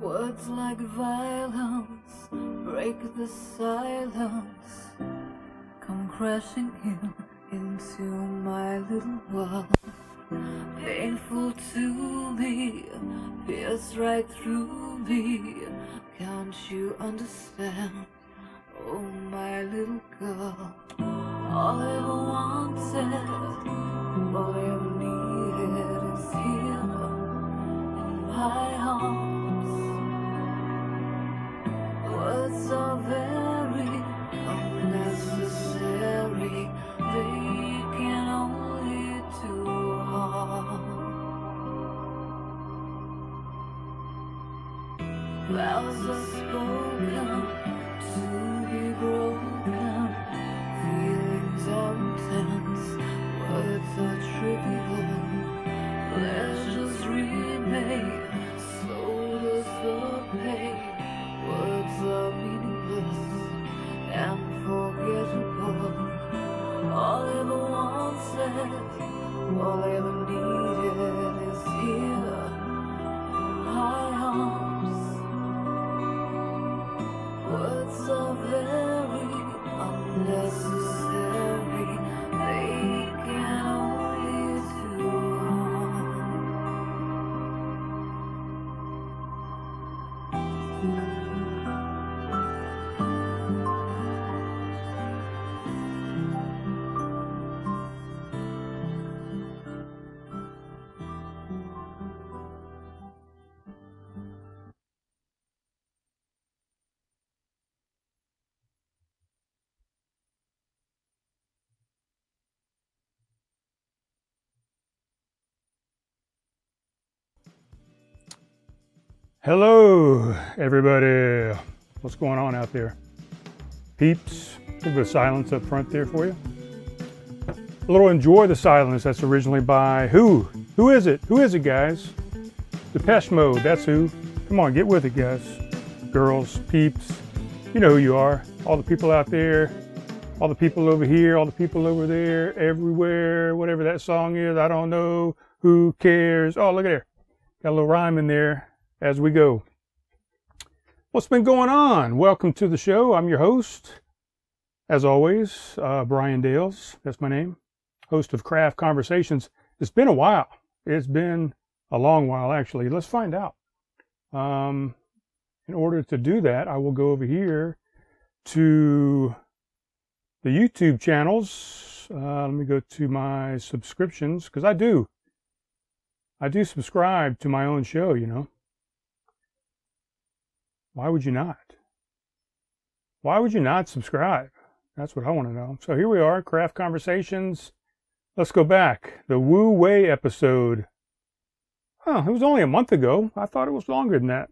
Words like violence break the silence. Come crashing in into my little world. Painful to me, pierce right through me. Can't you understand? Hello, everybody. What's going on out there? Peeps, a little bit of silence up front there for you. A little Enjoy the Silence. That's originally by who? Who is it? Who is it, guys? The Depeche Mode. That's who. Come on, get with it, guys. Girls, peeps. You know who you are. All the people out there, all the people over here, all the people over there, everywhere, whatever that song is. I don't know. Who cares? Oh, look at there. Got a little rhyme in there as we go. What's been going on? Welcome to the show. I'm your host, as always, uh, Brian Dales. That's my name. Host of Craft Conversations. It's been a while. It's been a long while, actually. Let's find out. Um, in order to do that, I will go over here to the YouTube channels. Uh, let me go to my subscriptions because I do. I do subscribe to my own show, you know. Why would you not? Why would you not subscribe? That's what I want to know. So here we are, Craft Conversations. Let's go back. The Wu Wei episode. Huh, it was only a month ago. I thought it was longer than that.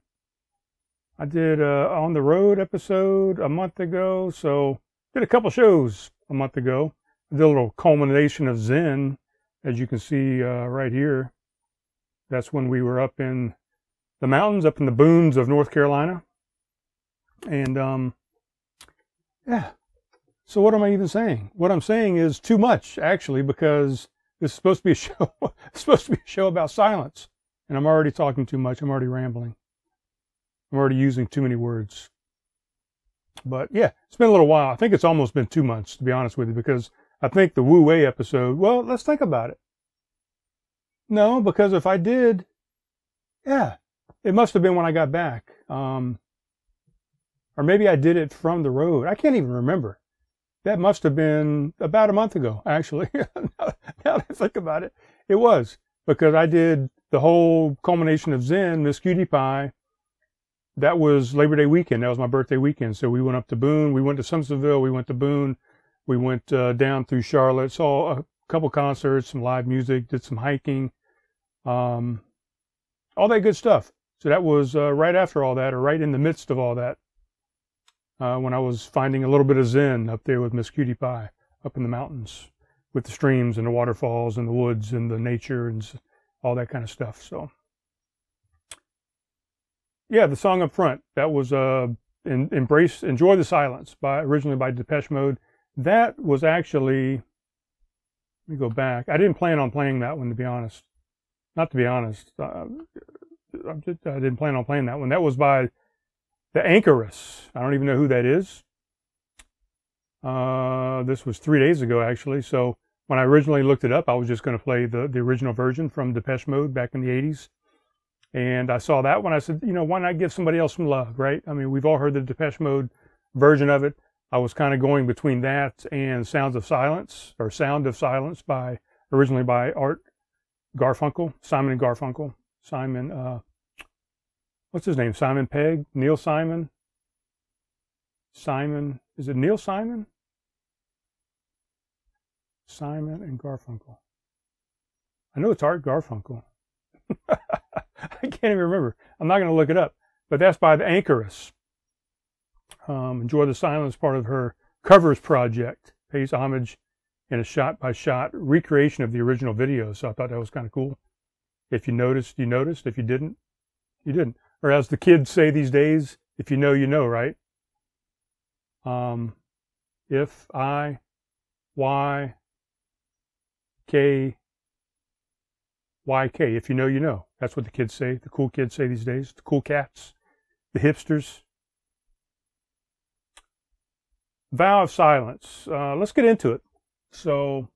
I did uh, on the road episode a month ago, so did a couple shows a month ago. I did a little culmination of Zen, as you can see uh, right here. That's when we were up in the mountains, up in the boons of North Carolina. And um, yeah. So what am I even saying? What I'm saying is too much, actually, because this is supposed to be a show. it's supposed to be a show about silence, and I'm already talking too much. I'm already rambling. I'm already using too many words. But yeah, it's been a little while. I think it's almost been two months, to be honest with you, because I think the Wu Wei episode. Well, let's think about it. No, because if I did, yeah, it must have been when I got back. Um, or maybe I did it from the road. I can't even remember. That must have been about a month ago, actually. now that I think about it, it was because I did the whole culmination of Zen, Miss Cutie Pie. That was Labor Day weekend. That was my birthday weekend. So we went up to Boone. We went to Simpsonville. We went to Boone. We went uh, down through Charlotte. Saw a couple concerts, some live music, did some hiking, um, all that good stuff. So that was uh, right after all that, or right in the midst of all that, uh, when I was finding a little bit of zen up there with Miss Cutie Pie, up in the mountains, with the streams and the waterfalls and the woods and the nature and all that kind of stuff. So, yeah, the song up front that was uh, in, "Embrace, Enjoy the Silence" by originally by Depeche Mode. That was actually, let me go back. I didn't plan on playing that one to be honest. Not to be honest. Uh, I, I didn't plan on playing that one. That was by the Anchoress. I don't even know who that is. Uh, this was three days ago, actually. So when I originally looked it up, I was just going to play the, the original version from Depeche Mode back in the 80s. And I saw that one. I said, you know, why not give somebody else some love, right? I mean, we've all heard the Depeche Mode version of it. I was kind of going between that and Sounds of Silence or Sound of Silence by originally by Art Garfunkel, Simon and Garfunkel. Simon, uh, what's his name? Simon Pegg, Neil Simon, Simon. Is it Neil Simon? Simon and Garfunkel. I know it's Art Garfunkel. I can't even remember. I'm not going to look it up, but that's by the Anchoress. Um, Enjoy the Silence, part of her covers project, pays homage in a shot by shot recreation of the original video. So I thought that was kind of cool. If you noticed, you noticed. If you didn't, you didn't. Or as the kids say these days, if you know, you know, right? Um, if I, Y, K, Y, K. If you know, you know. That's what the kids say. The cool kids say these days. The cool cats, the hipsters. Vow of silence. Uh, let's get into it. So,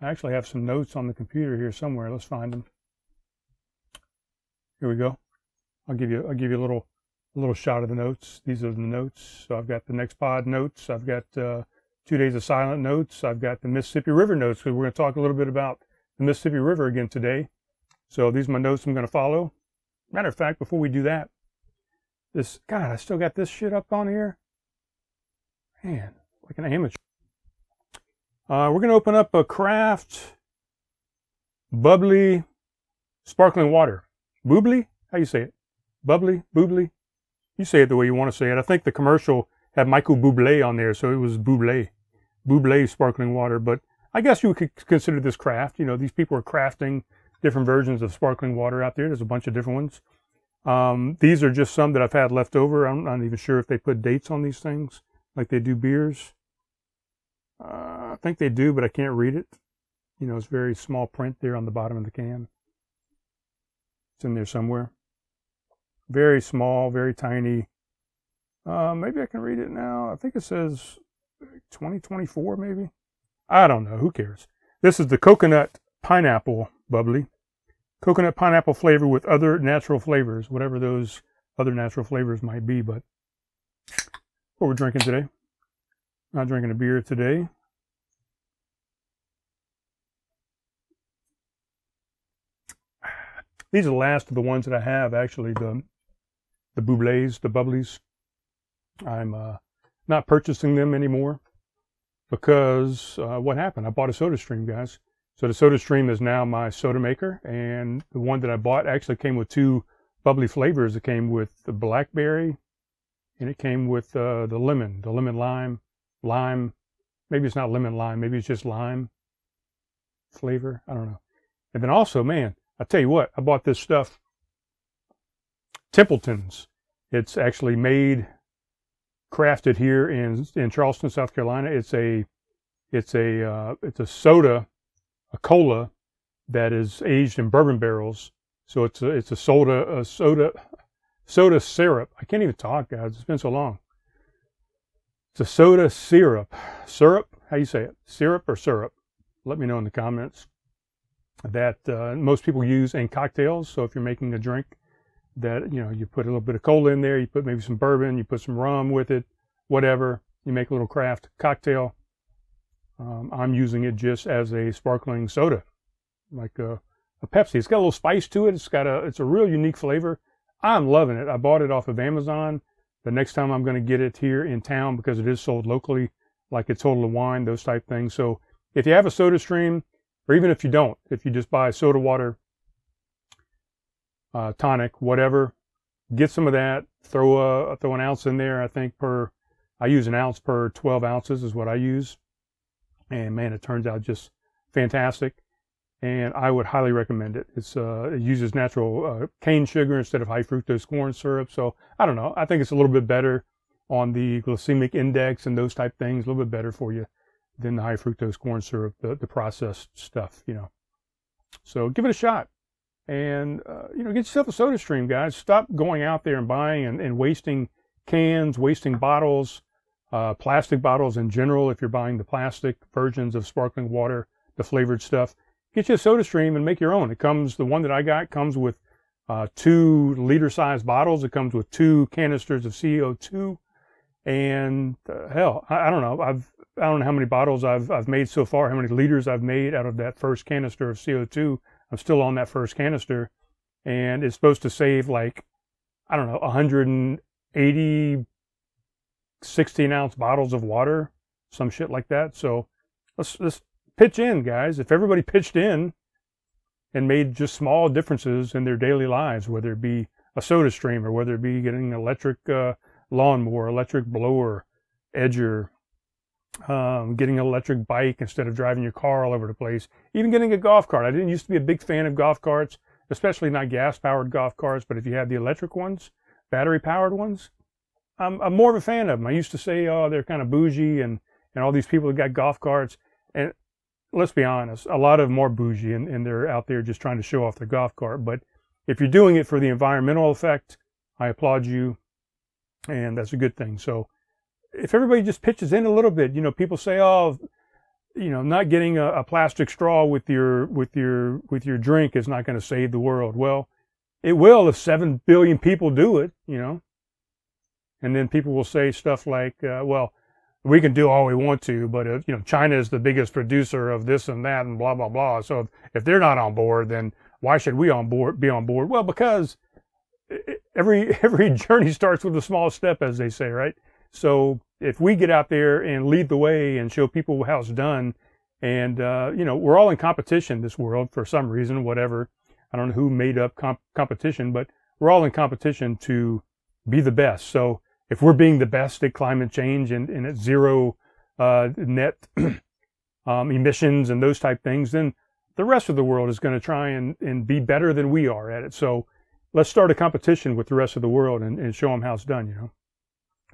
I actually have some notes on the computer here somewhere. Let's find them. Here we go. I'll give you I'll give you a little a little shot of the notes. These are the notes. So I've got the next pod notes. I've got uh, two days of silent notes. I've got the Mississippi River notes because we're going to talk a little bit about the Mississippi River again today. So these are my notes I'm going to follow. Matter of fact, before we do that, this God, I still got this shit up on here. Man, like an amateur. Uh, we're going to open up a craft Bubly sparkling water. Boobly? How you say it? Bubbly? Boobly? You say it the way you want to say it. I think the commercial had Michael Bublé on there, so it was Bublé. Bublé sparkling water. But I guess you could consider this craft. You know, these people are crafting different versions of sparkling water out there. There's a bunch of different ones. Um, these are just some that I've had left over. I'm not even sure if they put dates on these things like they do beers. Uh, I think they do, but I can't read it. You know, it's very small print there on the bottom of the can. It's in there somewhere. Very small, very tiny. Uh, maybe I can read it now. I think it says 2024, maybe. I don't know. Who cares? This is the coconut pineapple Bubly. Coconut pineapple flavor with other natural flavors, whatever those other natural flavors might be. But what we're drinking today. Not drinking a beer today. These are the last of the ones that I have, actually, the the Bublés, the Bubblies. I'm uh, not purchasing them anymore because uh, what happened? I bought a Soda Stream, guys. So the Soda Stream is now my soda maker, and the one that I bought actually came with two Bubly flavors. It came with the blackberry, and it came with uh, the lemon, the lemon lime, lime. Maybe it's not lemon lime. Maybe it's just lime flavor. I don't know. And then also, man, I tell you what, I bought this stuff. Templeton's. It's actually made, crafted here in in Charleston, South Carolina. It's a, it's a, uh, it's a soda, a cola, that is aged in bourbon barrels. So it's a it's a soda a soda soda syrup. I can't even talk, guys. It's been so long. It's a soda syrup. Syrup? How you say it? Syrup or syrup? Let me know in the comments. That uh, most people use in cocktails. So if you're making a drink, that you know you put a little bit of cola in there, you put maybe some bourbon, you put some rum with it, whatever. You make a little craft cocktail. Um, I'm using it just as a sparkling soda, like a, a Pepsi. It's got a little spice to it. It's got a it's a real unique flavor. I'm loving it. I bought it off of Amazon. The next time I'm going to get it here in town because it is sold locally, like a Total of Wine, those type things. So if you have a soda stream, or even if you don't, if you just buy soda water, uh, tonic, whatever, get some of that. Throw a throw an ounce in there. I think per I use an ounce per 12 ounces is what I use, and man, it turns out just fantastic and I would highly recommend it. It's uh, it uses natural uh, cane sugar instead of high fructose corn syrup. So I don't know. I think it's a little bit better on the glycemic index and those type things. A little bit better for you than the high fructose corn syrup, the, the processed stuff. You know. So give it a shot. And uh, you know get yourself a soda stream guys. Stop going out there and buying and, and wasting cans wasting bottles uh, plastic bottles in general if you're buying the plastic versions of sparkling water the flavored stuff. Get you a soda stream and make your own. It comes the one that i got comes with uh, two liter sized bottles. It comes with two canisters of co2 and uh, hell I, I don't know. I've i don't know how many bottles i've i've made so far how many liters i've made out of that first canister of co2 I'm still on that first canister, and it's supposed to save like I don't know 180 16 ounce bottles of water, some shit like that. So let's let's pitch in, guys. If everybody pitched in and made just small differences in their daily lives, whether it be a soda stream or whether it be getting an electric uh, lawnmower, electric blower, edger, um, getting an electric bike instead of driving your car all over the place, even getting a golf cart. I didn't used to be a big fan of golf carts, especially not gas powered golf carts, but if you have the electric ones, battery powered ones, I'm, I'm, more of a fan of them. I used to say, oh, they're kind of bougie and, and all these people that got golf carts. And let's be honest, a lot of them are bougie and, and they're out there just trying to show off their golf cart. But if you're doing it for the environmental effect, I applaud you. And that's a good thing. So if everybody just pitches in a little bit, you know, people say, oh, you know, not getting a, a plastic straw with your with your with your drink is not going to save the world. Well, it will if seven billion people do it, you know. And then people will say stuff like, uh, well, we can do all we want to, but uh, you know, China is the biggest producer of this and that and blah blah blah. So if, if they're not on board, then why should we on board be on board? Well, because every every journey starts with a small step, as they say, right? So if we get out there and lead the way and show people how it's done, and uh, you know we're all in competition this world for some reason, whatever. I don't know who made up comp- competition, but we're all in competition to be the best. So if we're being the best at climate change and, and at zero uh, net um, emissions and those type things, then the rest of the world is going to try and, and be better than we are at it. So let's start a competition with the rest of the world and, and show them how it's done. You know,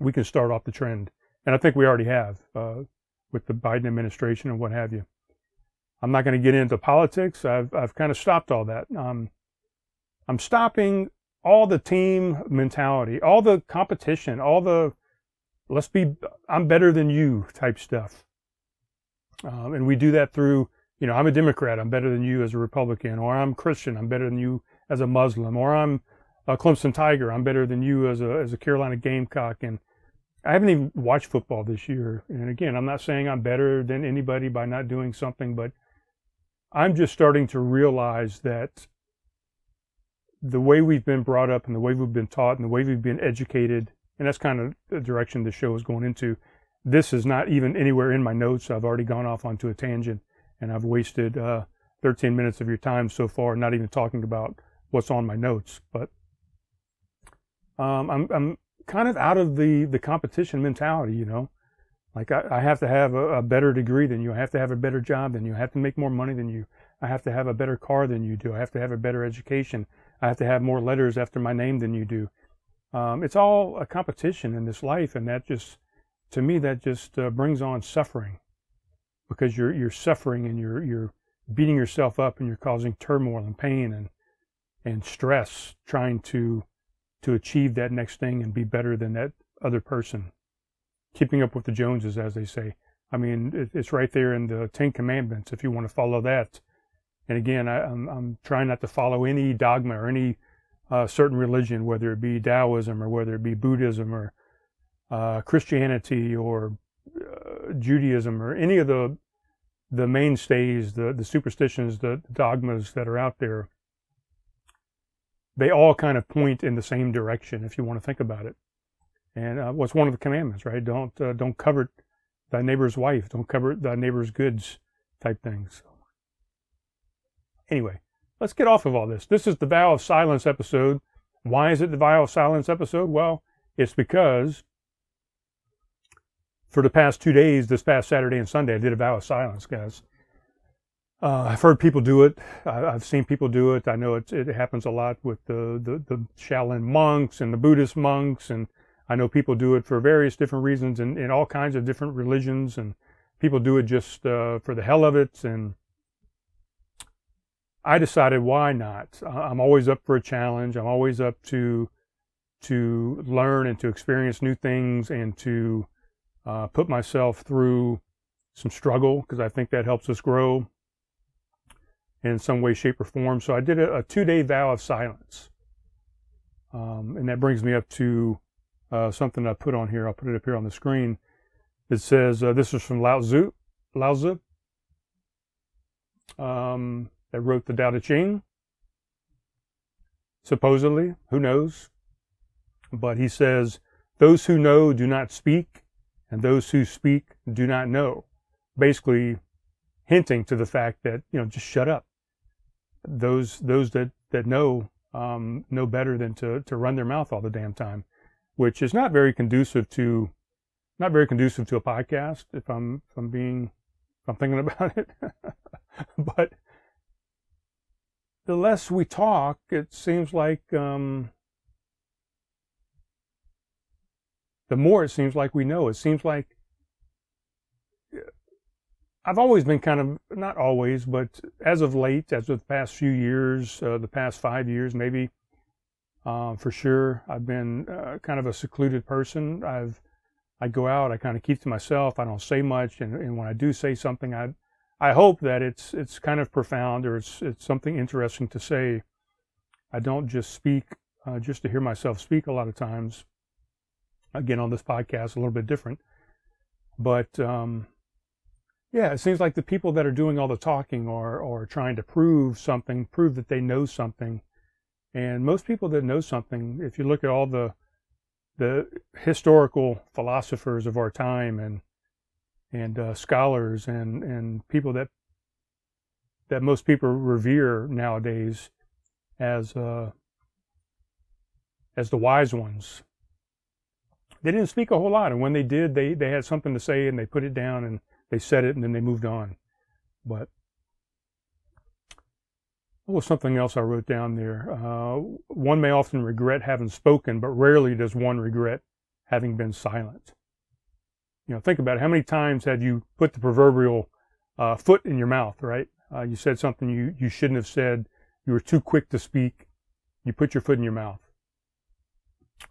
we can start off the trend and I think we already have uh, with the Biden administration and what have you. I'm not going to get into politics. I've I've kind of stopped all that. Um, I'm stopping all the team mentality, all the competition, all the let's be I'm better than you type stuff. Um, and we do that through, you know, I'm a Democrat, I'm better than you as a Republican, or I'm Christian, I'm better than you as a Muslim, or I'm a Clemson Tiger, I'm better than you as a as a Carolina Gamecock, and I haven't even watched football this year. And again, I'm not saying I'm better than anybody by not doing something, but I'm just starting to realize that the way we've been brought up and the way we've been taught and the way we've been educated, and that's kind of the direction the show is going into. This is not even anywhere in my notes. I've already gone off onto a tangent and I've wasted uh, 13 minutes of your time so far, not even talking about what's on my notes. But um, I'm, I'm kind of out of the the competition mentality, you know. Like I, I have to have a, a, better degree than you. I have to have a better job than you. I have to make more money than you. I have to have a better car than you do. I have to have a better education. I have to have more letters after my name than you do. Um, it's all a competition in this life, and that just, to me, that just uh, brings on suffering, because you're you're suffering and you're you're beating yourself up and you're causing turmoil and pain and and stress trying to to achieve that next thing and be better than that other person. Keeping up with the Joneses, as they say. I mean, it's right there in the Ten Commandments if you want to follow that. And again, I, am trying not to follow any dogma or any uh, certain religion, whether it be Taoism or whether it be Buddhism or uh, Christianity or uh, Judaism or any of the the mainstays, the the superstitions, the dogmas that are out there they all kind of point in the same direction if you want to think about it. And uh, what's one of the commandments, right? Don't uh, don't covet thy neighbor's wife, don't covet thy neighbor's goods, type things. Anyway, let's get off of all this. This is the vow of silence episode. Why is it the vow of silence episode? Well, it's because for the past two days, this past Saturday and Sunday, I did a vow of silence, guys. Uh, I've heard people do it. I, have seen people do it. I know it, it happens a lot with the, the, the, Shaolin monks and the Buddhist monks. And I know people do it for various different reasons in, in all kinds of different religions. And people do it just uh, for the hell of it. And I decided why not. I'm always up for a challenge. I'm always up to to learn and to experience new things and to uh, put myself through some struggle because I think that helps us grow in some way, shape, or form. So I did a, a two day vow of silence. Um, and that brings me up to uh, something I put on here. I'll put it up here on the screen. It says, uh, this is from Lao Tzu, Lao Tzu um, that wrote the Tao Te Ching. Supposedly, who knows? But he says, those who know do not speak, and those who speak do not know. Basically, hinting to the fact that, you know, just shut up. Those, those that, that know, um, know better than to, to run their mouth all the damn time, which is not very conducive to, not very conducive to a podcast, if I'm, if I'm being, if I'm thinking about it. but the less we talk, it seems like, um, the more it seems like we know. It seems like I've always been kind of, not always, but as of late, as of the past few years, uh, the past five years maybe, uh, for sure, I've been uh, kind of a secluded person. I've, I go out, I kind of keep to myself. I don't say much, and, and when I do say something, I, I hope that it's it's kind of profound or it's it's something interesting to say. I don't just speak uh, just to hear myself speak a lot of times. Again, on this podcast, a little bit different, but um, yeah, it seems like the people that are doing all the talking or or trying to prove something, prove that they know something. And most people that know something, if you look at all the the historical philosophers of our time and and uh, scholars and and people that that most people revere nowadays as uh, as the wise ones. They didn't speak a whole lot, and when they did, they they had something to say and they put it down and they said it and then they moved on. But what was something else I wrote down there? Uh, one may often regret having spoken, but rarely does one regret having been silent. You know, think about it. How many times have you put the proverbial uh, foot in your mouth, right? Uh, you said something you, you shouldn't have said. You were too quick to speak. You put your foot in your mouth.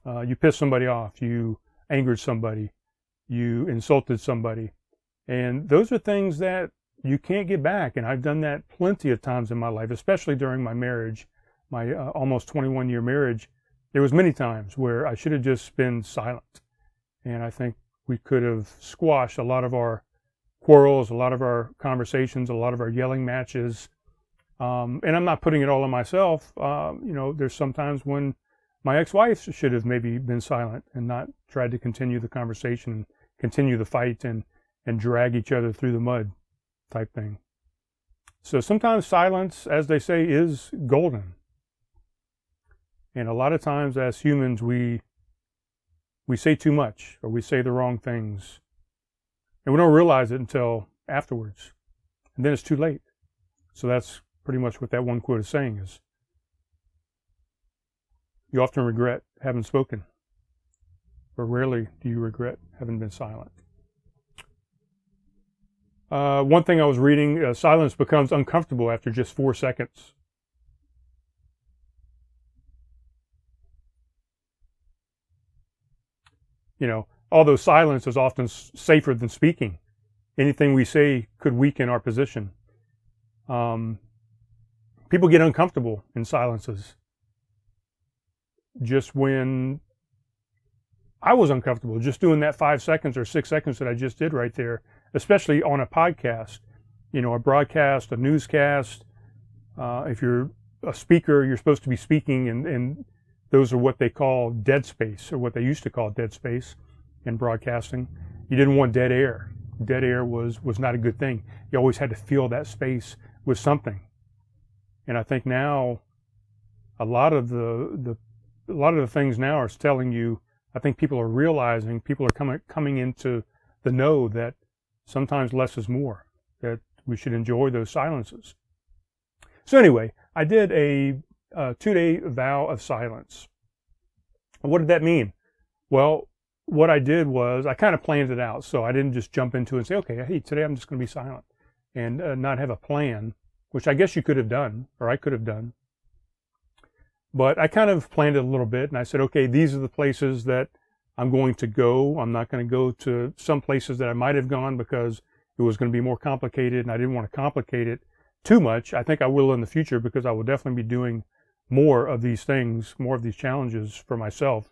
Uh, you pissed somebody off. You angered somebody. You insulted somebody and those are things that you can't get back. And I've done that plenty of times in my life, especially during my marriage, my uh, almost 21 year marriage. There was many times where I should have just been silent. And I think we could have squashed a lot of our quarrels, a lot of our conversations, a lot of our yelling matches. Um, and I'm not putting it all on myself. Uh, you know, there's sometimes when my ex-wife should have maybe been silent and not tried to continue the conversation, continue the fight, and and drag each other through the mud type thing. So sometimes silence, as they say, is golden. And a lot of times as humans, we, we say too much or we say the wrong things. And we don't realize it until afterwards. And then it's too late. So that's pretty much what that one quote is saying is you often regret having spoken, but rarely do you regret having been silent. Uh, one thing I was reading, uh, silence becomes uncomfortable after just four seconds. You know, although silence is often safer than speaking, anything we say could weaken our position. Um, people get uncomfortable in silences. Just when I was uncomfortable, just doing that five seconds or six seconds that I just did right there especially on a podcast, you know, a broadcast, a newscast. Uh, if you're a speaker, you're supposed to be speaking, and, and those are what they call dead space, or what they used to call dead space in broadcasting. You didn't want dead air. Dead air was was not a good thing. You always had to fill that space with something. And I think now, a lot of the the a lot of the things now are telling you. I think people are realizing, people are coming coming into the know that sometimes less is more, that we should enjoy those silences. So, anyway, I did a, a two day vow of silence. What did that mean? Well, what I did was I kind of planned it out. So I didn't just jump into it and say, okay, hey, today I'm just going to be silent and uh, not have a plan. which I guess you could have done, or I could have done. But I kind of planned it a little bit and I said, okay, these are the places that I'm going to go. I'm not going to go to some places that I might have gone because it was going to be more complicated and I didn't want to complicate it too much. I think I will in the future because I will definitely be doing more of these things, more of these challenges for myself,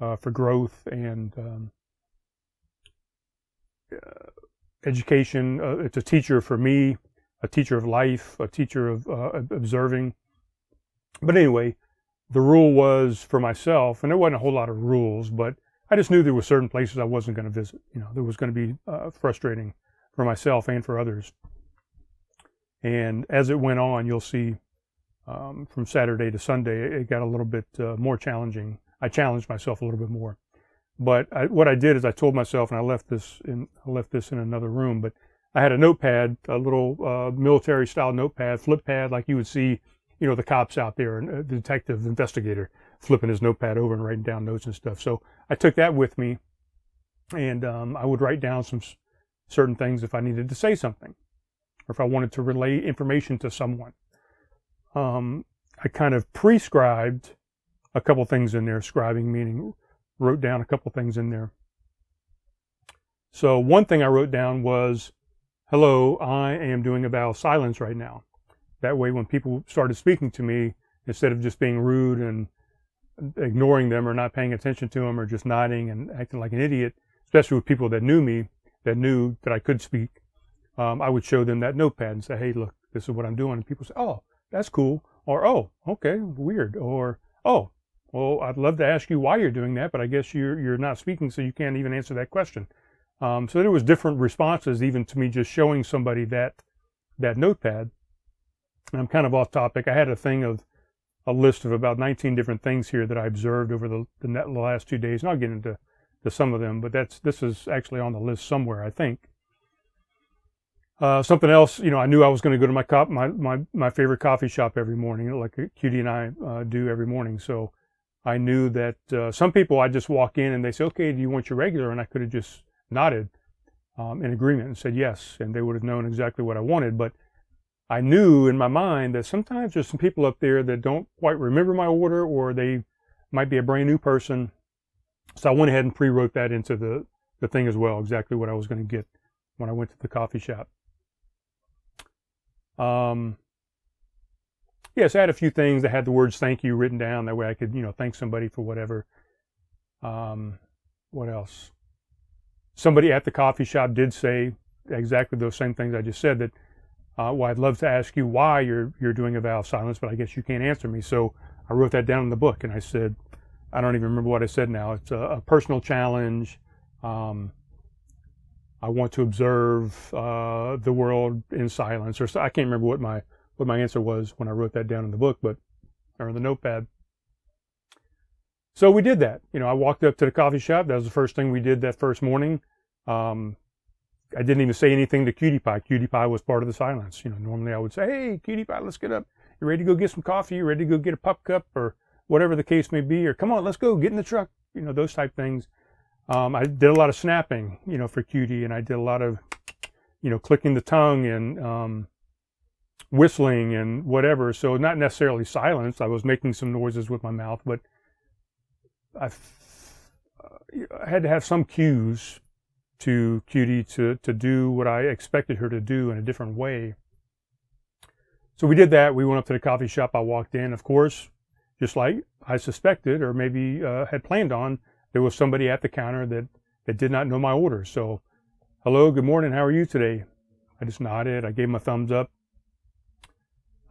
uh, for growth and um, uh, education. Uh, it's a teacher for me, a teacher of life, a teacher of uh, observing. But anyway, the rule was for myself, and there wasn't a whole lot of rules, but I just knew there were certain places I wasn't going to visit. You know, there was going to be uh, frustrating for myself and for others. And as it went on, you'll see um, from Saturday to Sunday, it got a little bit uh, more challenging. I challenged myself a little bit more. But I, what I did is I told myself, and I left this in I left this in another room. But I had a notepad, a little uh, military style notepad, flip pad, like you would see, you know, the cops out there and uh, the detective investigator flipping his notepad over and writing down notes and stuff. So I took that with me, and um, I would write down some certain things if I needed to say something, or if I wanted to relay information to someone. Um, I kind of prescribed a couple things in there, scribing meaning wrote down a couple things in there. So one thing I wrote down was, hello, I am doing a vow of silence right now. That way when people started speaking to me, instead of just being rude and ignoring them or not paying attention to them or just nodding and acting like an idiot, especially with people that knew me, that knew that I could speak, um, I would show them that notepad and say, hey, look, this is what I'm doing. And people say, oh, that's cool. Or, oh, okay, weird. Or, oh, well, I'd love to ask you why you're doing that, but I guess you're you're not speaking, so you can't even answer that question. Um, so there was different responses, even to me just showing somebody that that notepad. I'm kind of off topic. I had a thing of a list of about 19 different things here that I observed over the, the, the last two days, and I'll get into to some of them, but that's this is actually on the list somewhere, I think. Uh, something else, you know, I knew I was going to go to my, cop, my my my favorite coffee shop every morning, like Cutie and I uh, do every morning. So I knew that uh, some people I just walk in and they say, okay, do you want your regular? And I could have just nodded um, in agreement and said yes, and they would have known exactly what I wanted. But I knew in my mind that sometimes there's some people up there that don't quite remember my order or they might be a brand new person. So I went ahead and pre-wrote that into the, the thing as well, exactly what I was going to get when I went to the coffee shop. Um, yes, I had a few things that had the words thank you written down. That way I could, you know, thank somebody for whatever. Um, what else? Somebody at the coffee shop did say exactly those same things I just said that, uh, well, I'd love to ask you why you're, you're doing a vow of silence, but I guess you can't answer me. So I wrote that down in the book and I said, I don't even remember what I said now. It's a, a personal challenge. Um, I want to observe uh, the world in silence, or I can't remember what my what my answer was when I wrote that down in the book, but or in the notepad. So we did that. You know, I walked up to the coffee shop. That was the first thing we did that first morning. Um, I didn't even say anything to Cutie Pie. Cutie Pie was part of the silence. You know, normally I would say, "Hey, Cutie Pie, let's get up. You ready to go get some coffee? You ready to go get a pup cup or whatever the case may be? Or come on, let's go get in the truck." You know, those type things. Um, I did a lot of snapping, you know, for Cutie, and I did a lot of, you know, clicking the tongue and um, whistling and whatever. So not necessarily silence. I was making some noises with my mouth, but I, uh, I had to have some cues to Cutie to, to do what I expected her to do in a different way. So we did that. We went up to the coffee shop. I walked in, of course, just like I suspected or maybe uh, had planned on. There was somebody at the counter that, that did not know my order. So, hello, good morning. How are you today? I just nodded. I gave him a thumbs up.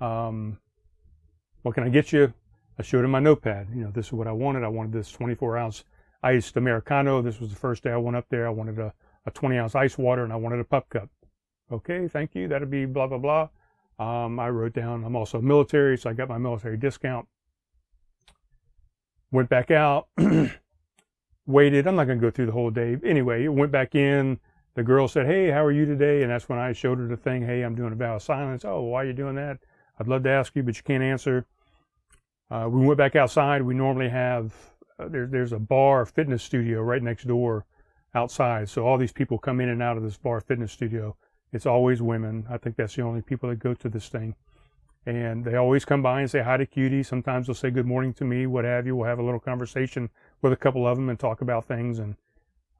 Um, what can I get you? I showed him my notepad. You know, this is what I wanted. I wanted this 24 ounce iced Americano. This was the first day I went up there. I wanted a, a 20 ounce ice water and I wanted a pup cup. Okay, thank you. That'll be blah, blah, blah. Um, I wrote down, I'm also military, so I got my military discount. Went back out, waited. I'm not going to go through the whole day. Anyway, went back in. The girl said, Hey, how are you today? And that's when I showed her the thing. Hey, I'm doing a vow of silence. Oh, why are you doing that? I'd love to ask you, but you can't answer. Uh, we went back outside. We normally have there, there's a barre fitness studio right next door outside. So all these people come in and out of this barre fitness studio. It's always women. I think that's the only people that go to this thing. And they always come by and say hi to cutie. Sometimes they'll say good morning to me, what have you. We'll have a little conversation with a couple of them and talk about things. And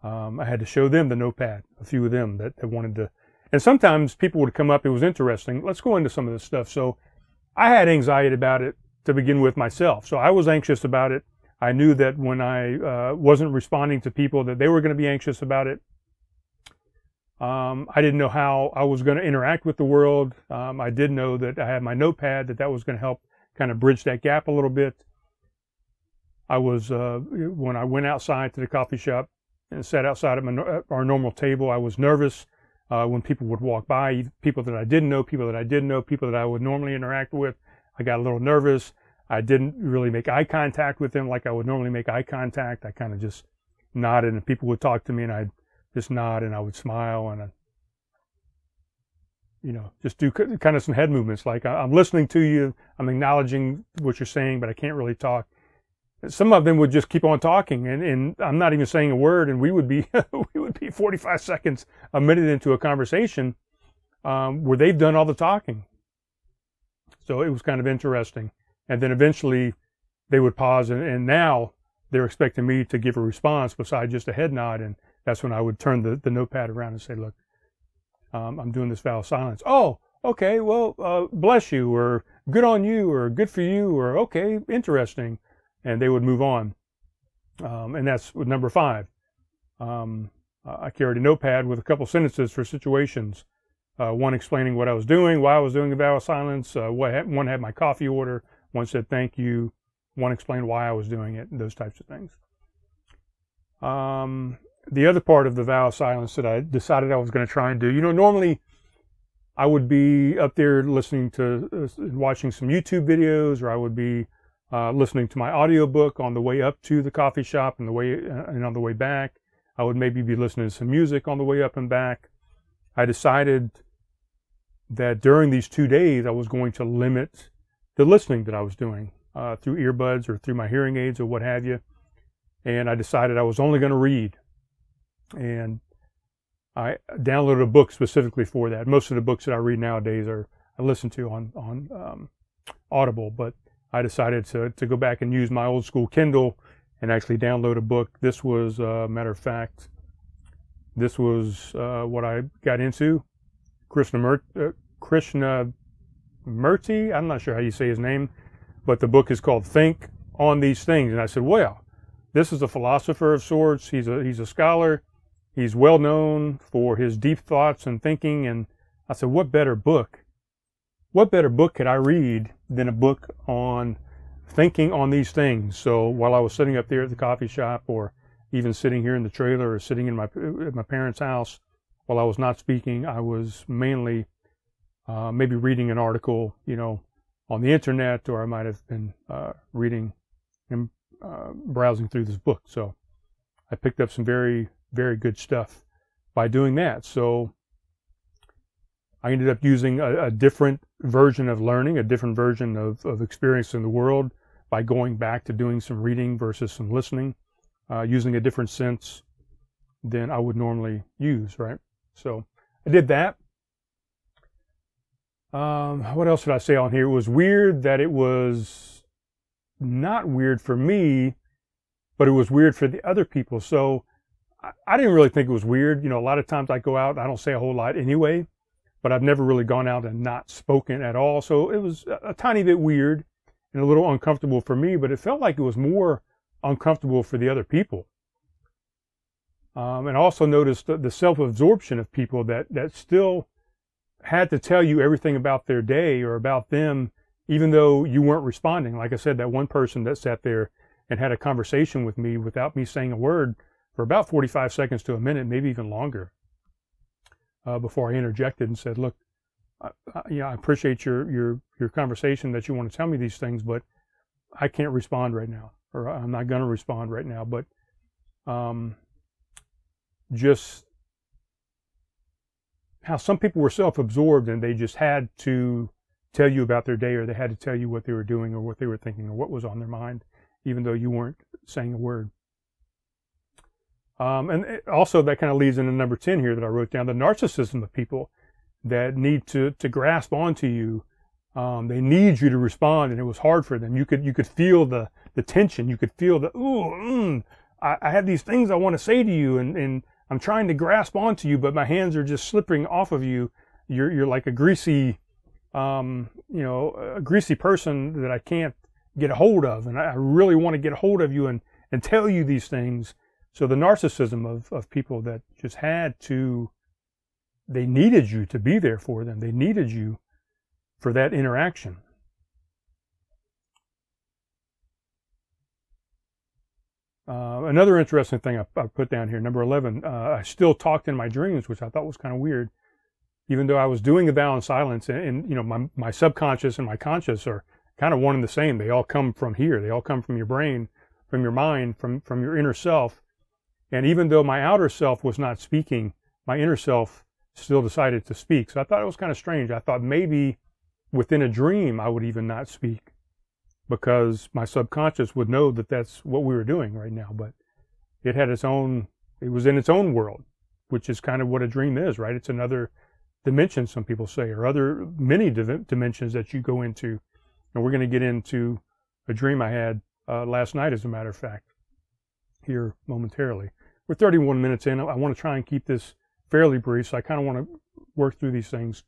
um, I had to show them the notepad, a few of them that, that wanted to. And sometimes people would come up. It was interesting. Let's go into some of this stuff. So I had anxiety about it to begin with myself. So I was anxious about it. I knew that when I uh, wasn't responding to people, that they were going to be anxious about it. Um, I didn't know how I was going to interact with the world. Um, I did know that I had my notepad, that that was going to help kind of bridge that gap a little bit. I was, uh, when I went outside to the coffee shop and sat outside at my, our normal table, I was nervous uh, when people would walk by, people that I didn't know, people that I didn't know, people that I would normally interact with. I got a little nervous. I didn't really make eye contact with them like I would normally make eye contact. I kind of just nodded and people would talk to me and I'd just nod and I would smile and, I'd, you know, just do kind of some head movements like I'm listening to you, I'm acknowledging what you're saying, but I can't really talk. Some of them would just keep on talking and, and I'm not even saying a word and we would be, we would be 45 seconds, a minute into a conversation um, where they've done all the talking. So it was kind of interesting. And then eventually they would pause and, and now they're expecting me to give a response besides just a head nod. And that's when I would turn the, the notepad around and say, look, um, I'm doing this vow of silence. Oh, okay, well, uh, bless you, or good on you, or good for you, or okay, interesting. And they would move on. Um, and that's number five. Um, I carried a notepad with a couple sentences for situations. Uh, one explaining what I was doing, why I was doing the vow of silence. Uh, one had my coffee order. One said thank you. One explained why I was doing it, and those types of things. Um, the other part of the vow of silence that I decided I was going to try and do, you know, normally I would be up there listening to, uh, watching some YouTube videos, or I would be uh, listening to my audiobook on the way up to the coffee shop and the way uh, and on the way back. I would maybe be listening to some music on the way up and back. I decided that during these two days I was going to limit the listening that I was doing uh, through earbuds or through my hearing aids or what have you. And I decided I was only going to read. And I downloaded a book specifically for that. Most of the books that I read nowadays are I listen to on on um, Audible, but I decided to to go back and use my old school Kindle and actually download a book. This was, uh, matter of fact, this was uh, what I got into. Krishna, Mur- uh, Krishna Murti. I'm not sure how you say his name, but the book is called Think on These Things. And I said, well, this is a philosopher of sorts. He's a, he's a scholar. He's well known for his deep thoughts and thinking. And I said, what better book? What better book could I read than a book on thinking on these things? So while I was sitting up there at the coffee shop or even sitting here in the trailer or sitting in my, at my parents' house, while I was not speaking, I was mainly uh, maybe reading an article, you know, on the internet, or I might have been uh, reading and uh, browsing through this book. So I picked up some very, very good stuff by doing that. So I ended up using a, a different version of learning, a different version of, of experiencing the world by going back to doing some reading versus some listening, uh, using a different sense than I would normally use, right? So I did that. Um, what else did I say on here? It was weird that it was not weird for me, but it was weird for the other people. So I, didn't really think it was weird. You know, a lot of times I go out, I don't say a whole lot anyway, but I've never really gone out and not spoken at all. So it was a, a tiny bit weird and a little uncomfortable for me, but it felt like it was more uncomfortable for the other people. Um, and also noticed the, the self-absorption of people that, that still had to tell you everything about their day or about them, even though you weren't responding. Like I said, that one person that sat there and had a conversation with me without me saying a word for about 45 seconds to a minute, maybe even longer, uh, before I interjected and said, "Look, I, I, you know, I appreciate your your your conversation that you want to tell me these things, but I can't respond right now, or I'm not going to respond right now." But um, just how some people were self-absorbed and they just had to tell you about their day or they had to tell you what they were doing or what they were thinking or what was on their mind, even though you weren't saying a word. Um, and also that kind of leads into number 10 here that I wrote down, the narcissism of people. that need to to grasp onto you. Um, they need you to respond, and it was hard for them. You could you could feel the the tension. You could feel the ooh, mm, I, I have these things I want to say to you, and and I'm trying to grasp onto you, but my hands are just slipping off of you. You're you're like a greasy, um, you know, a greasy person that I can't get a hold of, and I, really want to get a hold of you and and tell you these things. So the narcissism of of people that just had to, they needed you to be there for them. They needed you for that interaction. Uh, another interesting thing I, I, put down here, number 11, uh, I still talked in my dreams, which I thought was kind of weird. Even though I was doing the vow in silence, and, and, you know, my, my subconscious and my conscious are kind of one and the same. They all come from here. They all come from your brain, from your mind, from, from your inner self. And even though my outer self was not speaking, my inner self still decided to speak. So I thought it was kind of strange. I thought maybe within a dream I would even not speak because my subconscious would know that that's what we were doing right now. But it had its own, it was in its own world, which is kind of what a dream is, right? It's another dimension, some people say, or other many dimensions that you go into. And we're going to get into a dream I had uh, last night, as a matter of fact, here momentarily. We're 31 minutes in. I want to try and keep this fairly brief, so I kind of want to work through these things.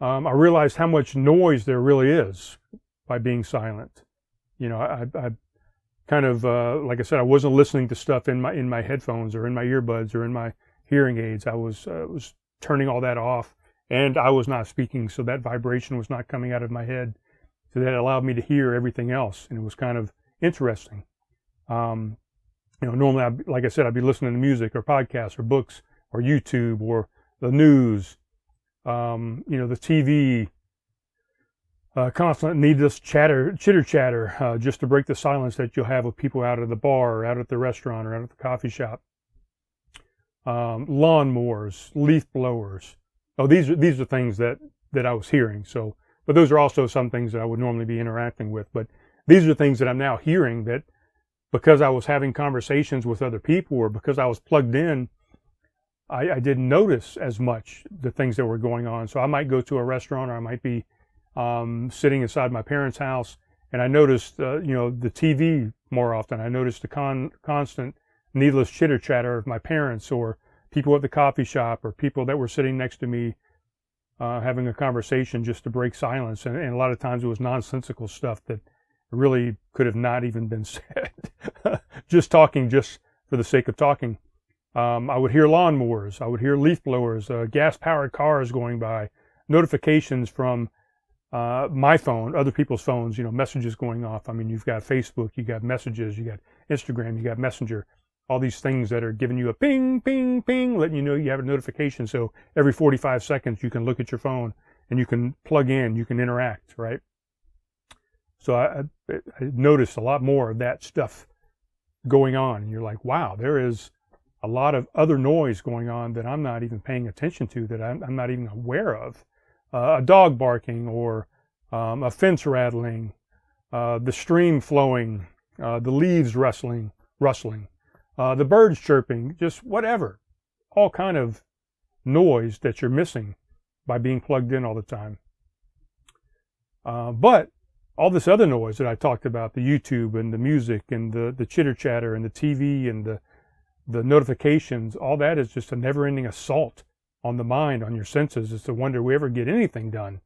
Um, I realized how much noise there really is by being silent. You know, I, I kind of, uh, like I said, I wasn't listening to stuff in my in my headphones or in my earbuds or in my hearing aids. I was uh, was turning all that off, and I was not speaking, so that vibration was not coming out of my head. So that allowed me to hear everything else, and it was kind of interesting. Um, you know, normally, I'd, like I said, I'd be listening to music or podcasts or books or YouTube or the news, um, you know, the TV, uh, constant needless chatter, chitter chatter, uh, just to break the silence that you'll have with people out at the bar or out at the restaurant or out at the coffee shop. Um, lawnmowers, leaf blowers. Oh, these are these are things that that I was hearing. So, but those are also some things that I would normally be interacting with. But these are things that I'm now hearing that because I was having conversations with other people or because I was plugged in, I, I didn't notice as much the things that were going on. So I might go to a restaurant or I might be um, sitting inside my parents' house, and I noticed, uh, you know, the TV more often. I noticed the con- constant needless chitter chatter of my parents or people at the coffee shop or people that were sitting next to me uh, having a conversation just to break silence. And, and, a lot of times it was nonsensical stuff that really could have not even been said. just talking just for the sake of talking. Um, I would hear lawnmowers. I would hear leaf blowers, uh, gas powered cars going by, notifications from uh, my phone, other people's phones, you know, messages going off. I mean, you've got Facebook, you got messages, you got Instagram, you got Messenger, all these things that are giving you a ping, ping, ping, letting you know you have a notification. So every 45 seconds, you can look at your phone and you can plug in, you can interact, right? So I, I, I noticed a lot more of that stuff going on. And you're like, wow, there is a lot of other noise going on that I'm not even paying attention to, that I'm, I'm not even aware of uh, a dog barking or um, a fence rattling, uh, the stream flowing, uh, the leaves rustling, rustling, uh, the birds chirping, just whatever, all kind of noise that you're missing by being plugged in all the time. Uh, but all this other noise that I talked about, the YouTube and the music and the, the chitter chatter and the TV and the, the notifications, all that is just a never ending assault on the mind, on your senses, It's a wonder we ever get anything done.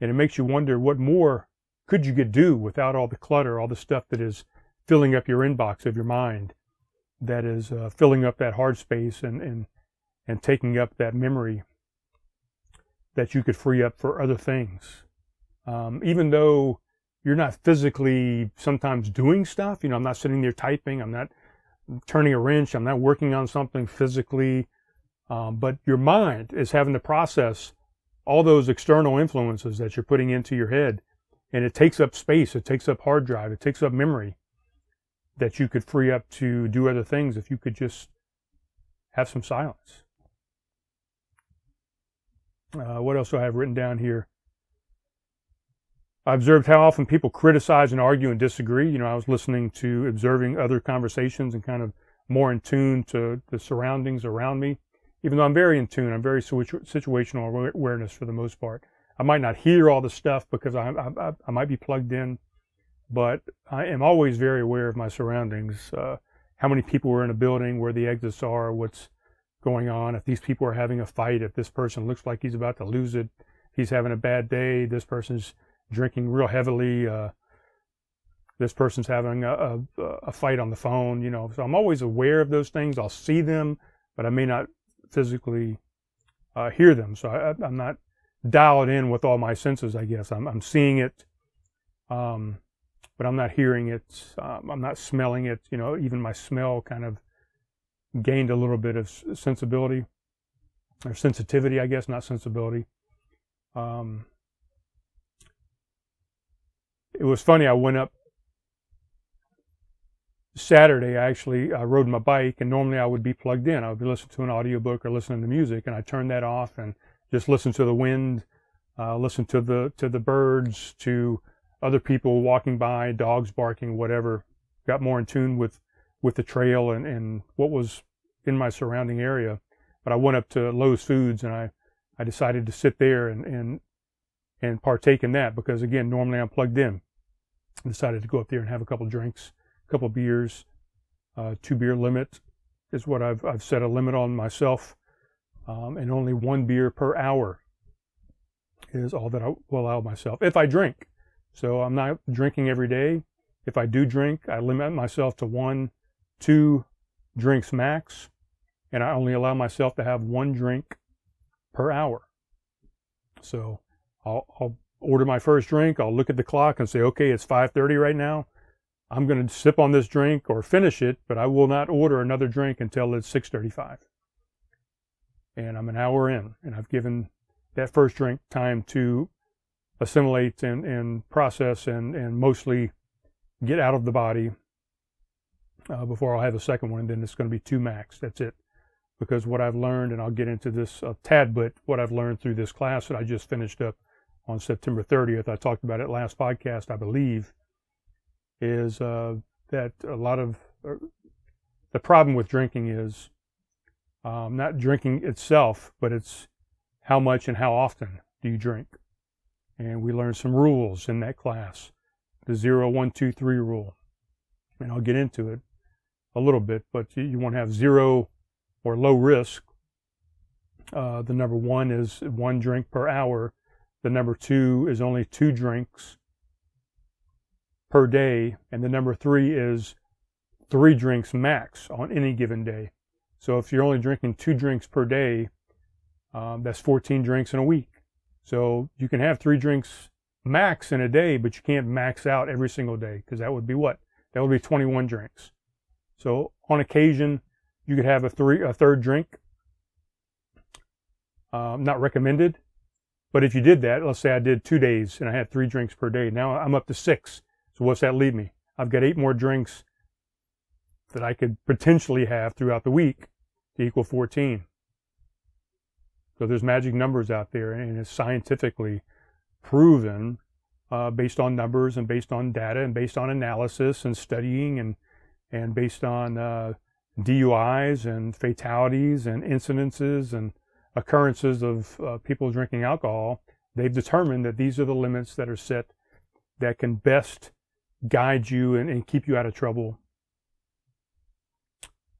And it makes you wonder what more could you get do without all the clutter, all the stuff that is filling up your inbox of your mind, that is uh, filling up that hard space and, and, and taking up that memory that you could free up for other things. Um, even though you're not physically sometimes doing stuff, you know, I'm not sitting there typing, I'm not turning a wrench, I'm not working on something physically um, but your mind is having to process all those external influences that you're putting into your head. And it takes up space, it takes up hard drive, it takes up memory that you could free up to do other things if you could just have some silence. Uh, what else do I have written down here? I observed how often people criticize and argue and disagree. You know, I was listening to observing other conversations and kind of more in tune to the surroundings around me even though I'm very in tune, I'm very situational awareness for the most part. I might not hear all the stuff because I, I, I might be plugged in, but I am always very aware of my surroundings. Uh, how many people are in a building, where the exits are, what's going on, if these people are having a fight, if this person looks like he's about to lose it, he's having a bad day, this person's drinking real heavily, uh, this person's having a, a, a fight on the phone, you know. So I'm always aware of those things. I'll see them, but I may not physically uh, hear them. So I, I'm not dialed in with all my senses, I guess. I'm, I'm seeing it, um, but I'm not hearing it. Um, I'm not smelling it. You know, even my smell kind of gained a little bit of sensibility or sensitivity, I guess, not sensibility. Um, it was funny. I went up Saturday. I actually I rode my bike, and normally I would be plugged in. I would be listening to an audiobook or listening to music, and I turned that off and just listened to the wind, uh, listen to the to the birds, to other people walking by, dogs barking, whatever. Got more in tune with with the trail and, and what was in my surrounding area. But I went up to Lowe's Foods and I, I decided to sit there and, and and partake in that because again, normally I'm plugged in. I decided to go up there and have a couple drinks, a couple beers, uh, two beer limit is what I've I've set a limit on myself, um, and only one beer per hour is all that I will allow myself if I drink. So I'm not drinking every day. If I do drink, I limit myself to one, two drinks max, and I only allow myself to have one drink per hour. So I'll, I'll order my first drink. I'll look at the clock and say, okay, it's 5:30 right now. I'm going to sip on this drink or finish it, but I will not order another drink until it's 6:35. And I'm an hour in, and I've given that first drink time to assimilate and, and process and, and mostly get out of the body uh, before I'll have a second one. And then it's going to be two max. That's it. Because what I've learned, and I'll get into this a tad bit, what I've learned through this class that I just finished up on September 30th, I talked about it last podcast, I believe, is uh, that a lot of uh, the problem with drinking is um, not drinking itself, but it's how much and how often do you drink. And we learned some rules in that class, the zero, one, two, three rule. And I'll get into it a little bit, but you, you want to have zero or low risk. Uh, the number one is one drink per hour. The number two is only two drinks per day. And the number three is three drinks max on any given day. So if you're only drinking two drinks per day, um, that's 14 drinks in a week. So you can have three drinks max in a day, but you can't max out every single day because that would be what? That would be 21 drinks. So on occasion, you could have a three, a third drink. Um, not recommended, but if you did that, let's say I did two days and I had three drinks per day. Now I'm up to six. So what's that leave me? I've got eight more drinks that I could potentially have throughout the week to equal 14. So there's magic numbers out there, and it's scientifically proven uh, based on numbers and based on data and based on analysis and studying and and based on uh, DUIs and fatalities and incidences and occurrences of uh, people drinking alcohol. They've determined that these are the limits that are set that can best guide you and, and keep you out of trouble.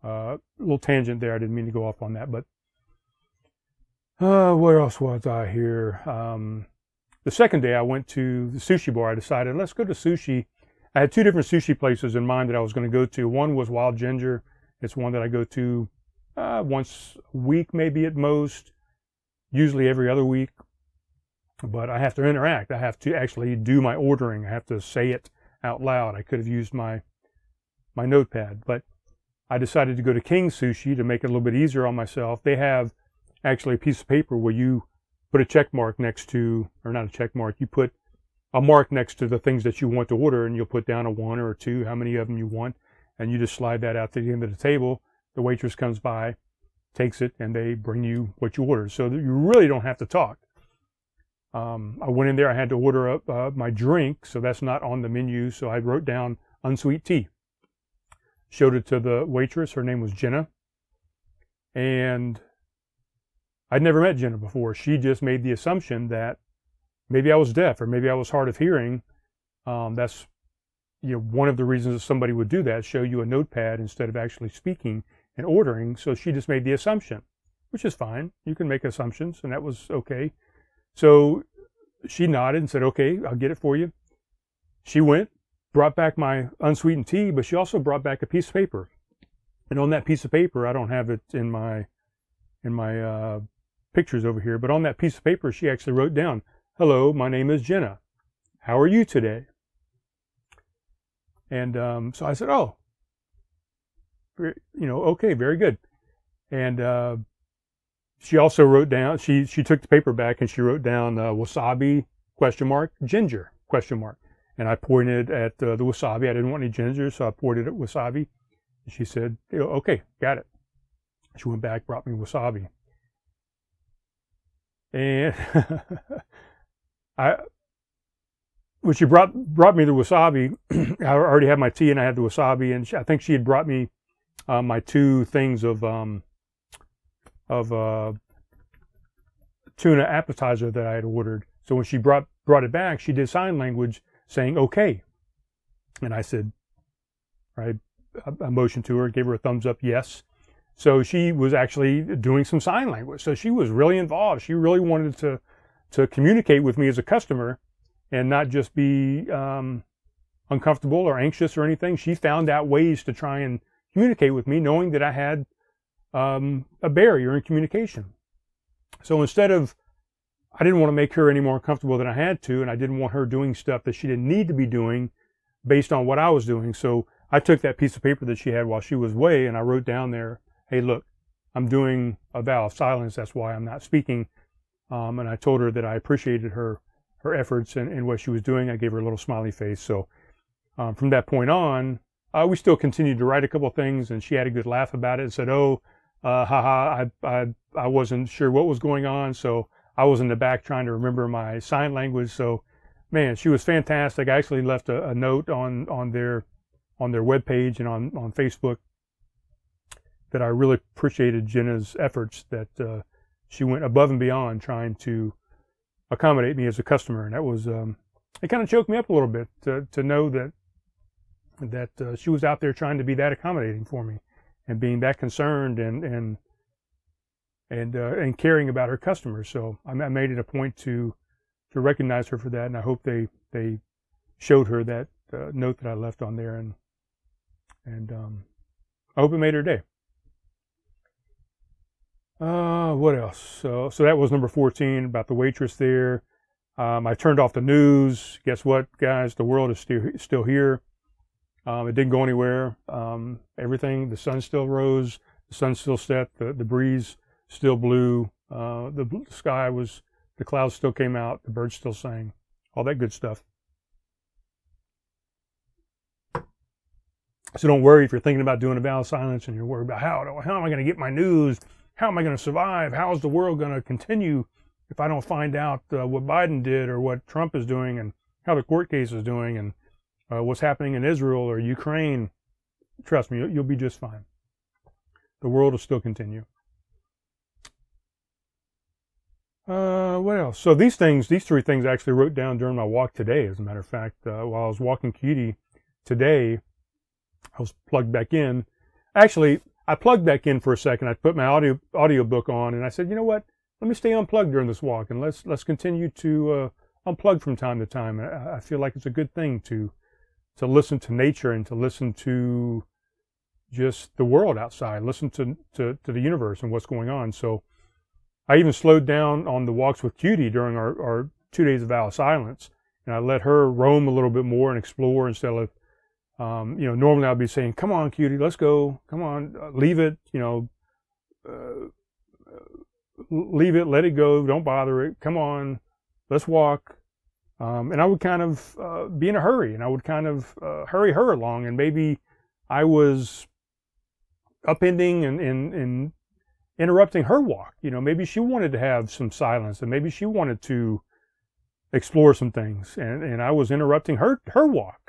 A uh, little tangent there. I didn't mean to go off on that, but uh, where else was I here? Um, the second day I went to the sushi bar. I decided let's go to sushi. I had two different sushi places in mind that I was going to go to. One was Wild Ginger. It's one that I go to uh, once a week, maybe at most, usually every other week. But I have to interact. I have to actually do my ordering. I have to say it out loud. I could have used my my notepad, but I decided to go to King Sushi to make it a little bit easier on myself. They have actually a piece of paper where you put a check mark next to, or not a check mark, you put a mark next to the things that you want to order and you'll put down a one or a two, how many of them you want, and you just slide that out to the end of the table. The waitress comes by, takes it, and they bring you what you order. So you really don't have to talk. Um, I went in there, I had to order up uh, my drink, so that's not on the menu. So I wrote down unsweet tea, showed it to the waitress. Her name was Jenna. And I'd never met Jenna before. She just made the assumption that maybe I was deaf or maybe I was hard of hearing. Um, that's you know one of the reasons somebody would do that, show you a notepad instead of actually speaking and ordering. So she just made the assumption, which is fine. You can make assumptions, and that was okay. So she nodded and said, "Okay, I'll get it for you." She went, brought back my unsweetened tea, but she also brought back a piece of paper. And on that piece of paper, I don't have it in my in my uh, pictures over here, but on that piece of paper, she actually wrote down, "Hello, my name is Jenna. How are you today?" And um, so I said, "Oh, you know, okay, very good." And uh, she also wrote down. She she took the paper back and she wrote down uh, wasabi question mark ginger question mark. And I pointed at uh, the wasabi. I didn't want any ginger, so I pointed at wasabi. And she said, "Okay, got it." She went back, brought me wasabi, and I when she brought brought me the wasabi, I already had my tea and I had the wasabi, and she, I think she had brought me uh, my two things of um, of a tuna appetizer that I had ordered. So when she brought brought it back, she did sign language saying "okay," and I said, I, I motioned to her, gave her a thumbs up, yes. So she was actually doing some sign language. So she was really involved. She really wanted to to communicate with me as a customer and not just be um, uncomfortable or anxious or anything. She found out ways to try and communicate with me, knowing that I had um, a barrier in communication. So instead of, I didn't want to make her any more uncomfortable than I had to, and I didn't want her doing stuff that she didn't need to be doing based on what I was doing. So I took that piece of paper that she had while she was away and I wrote down there, hey, look, I'm doing a vow of silence. That's why I'm not speaking. Um, and I told her that I appreciated her her efforts and, and, what she was doing. I gave her a little smiley face. So um, from that point on, uh, we still continued to write a couple of things, and she had a good laugh about it and said, "Oh, uh, haha, I, I I wasn't sure what was going on, so I was in the back trying to remember my sign language." So, man, she was fantastic. I actually left a, a note on on their on their webpage and on on Facebook that I really appreciated Jenna's efforts. That uh, she went above and beyond trying to accommodate me as a customer, and that was um, it. Kind of choked me up a little bit to to know that that uh, she was out there trying to be that accommodating for me, and being that concerned and and and uh, and caring about her customers. So I, made it a point to to recognize her for that, and I hope they they showed her that uh, note that I left on there, and and um, I hope it made her day. Uh, what else? So, so that was number 14 about the waitress there. Um, I turned off the news. Guess what, guys? The world is still still here. Um, it didn't go anywhere. Um, everything, the sun still rose, the sun still set, the, the breeze still blew, uh, the sky was, the clouds still came out, the birds still sang, all that good stuff. So don't worry if you're thinking about doing a vow of silence and you're worried about how, how am I going to get my news? how am I going to survive? How is the world going to continue if I don't find out uh, what Biden did or what Trump is doing and how the court case is doing and uh, what's happening in Israel or Ukraine? Trust me, you'll be just fine. The world will still continue. Uh, what else? So these things, these three things, I actually wrote down during my walk today. As a matter of fact, uh, while I was walking Cutie today, I was plugged back in. Actually, I plugged back in for a second. I put my audio audio book on, and I said, you know what? Let me stay unplugged during this walk, and let's let's continue to uh, unplug from time to time. I, I feel like it's a good thing to to listen to nature and to listen to just the world outside, listen to, to, to the universe and what's going on. So I even slowed down on the walks with Cutie during our, our two days of vow of silence, and I let her roam a little bit more and explore instead of um, you know, normally I'd be saying, "Come on, cutie, let's go. Come on, uh, leave it. You know, uh, leave it, let it go. Don't bother it. Come on, let's walk." Um, and I would kind of uh, be in a hurry, and I would kind of uh, hurry her along, and maybe I was upending and, and, and interrupting her walk. You know, maybe she wanted to have some silence, and maybe she wanted to explore some things, and, and I was interrupting her her walk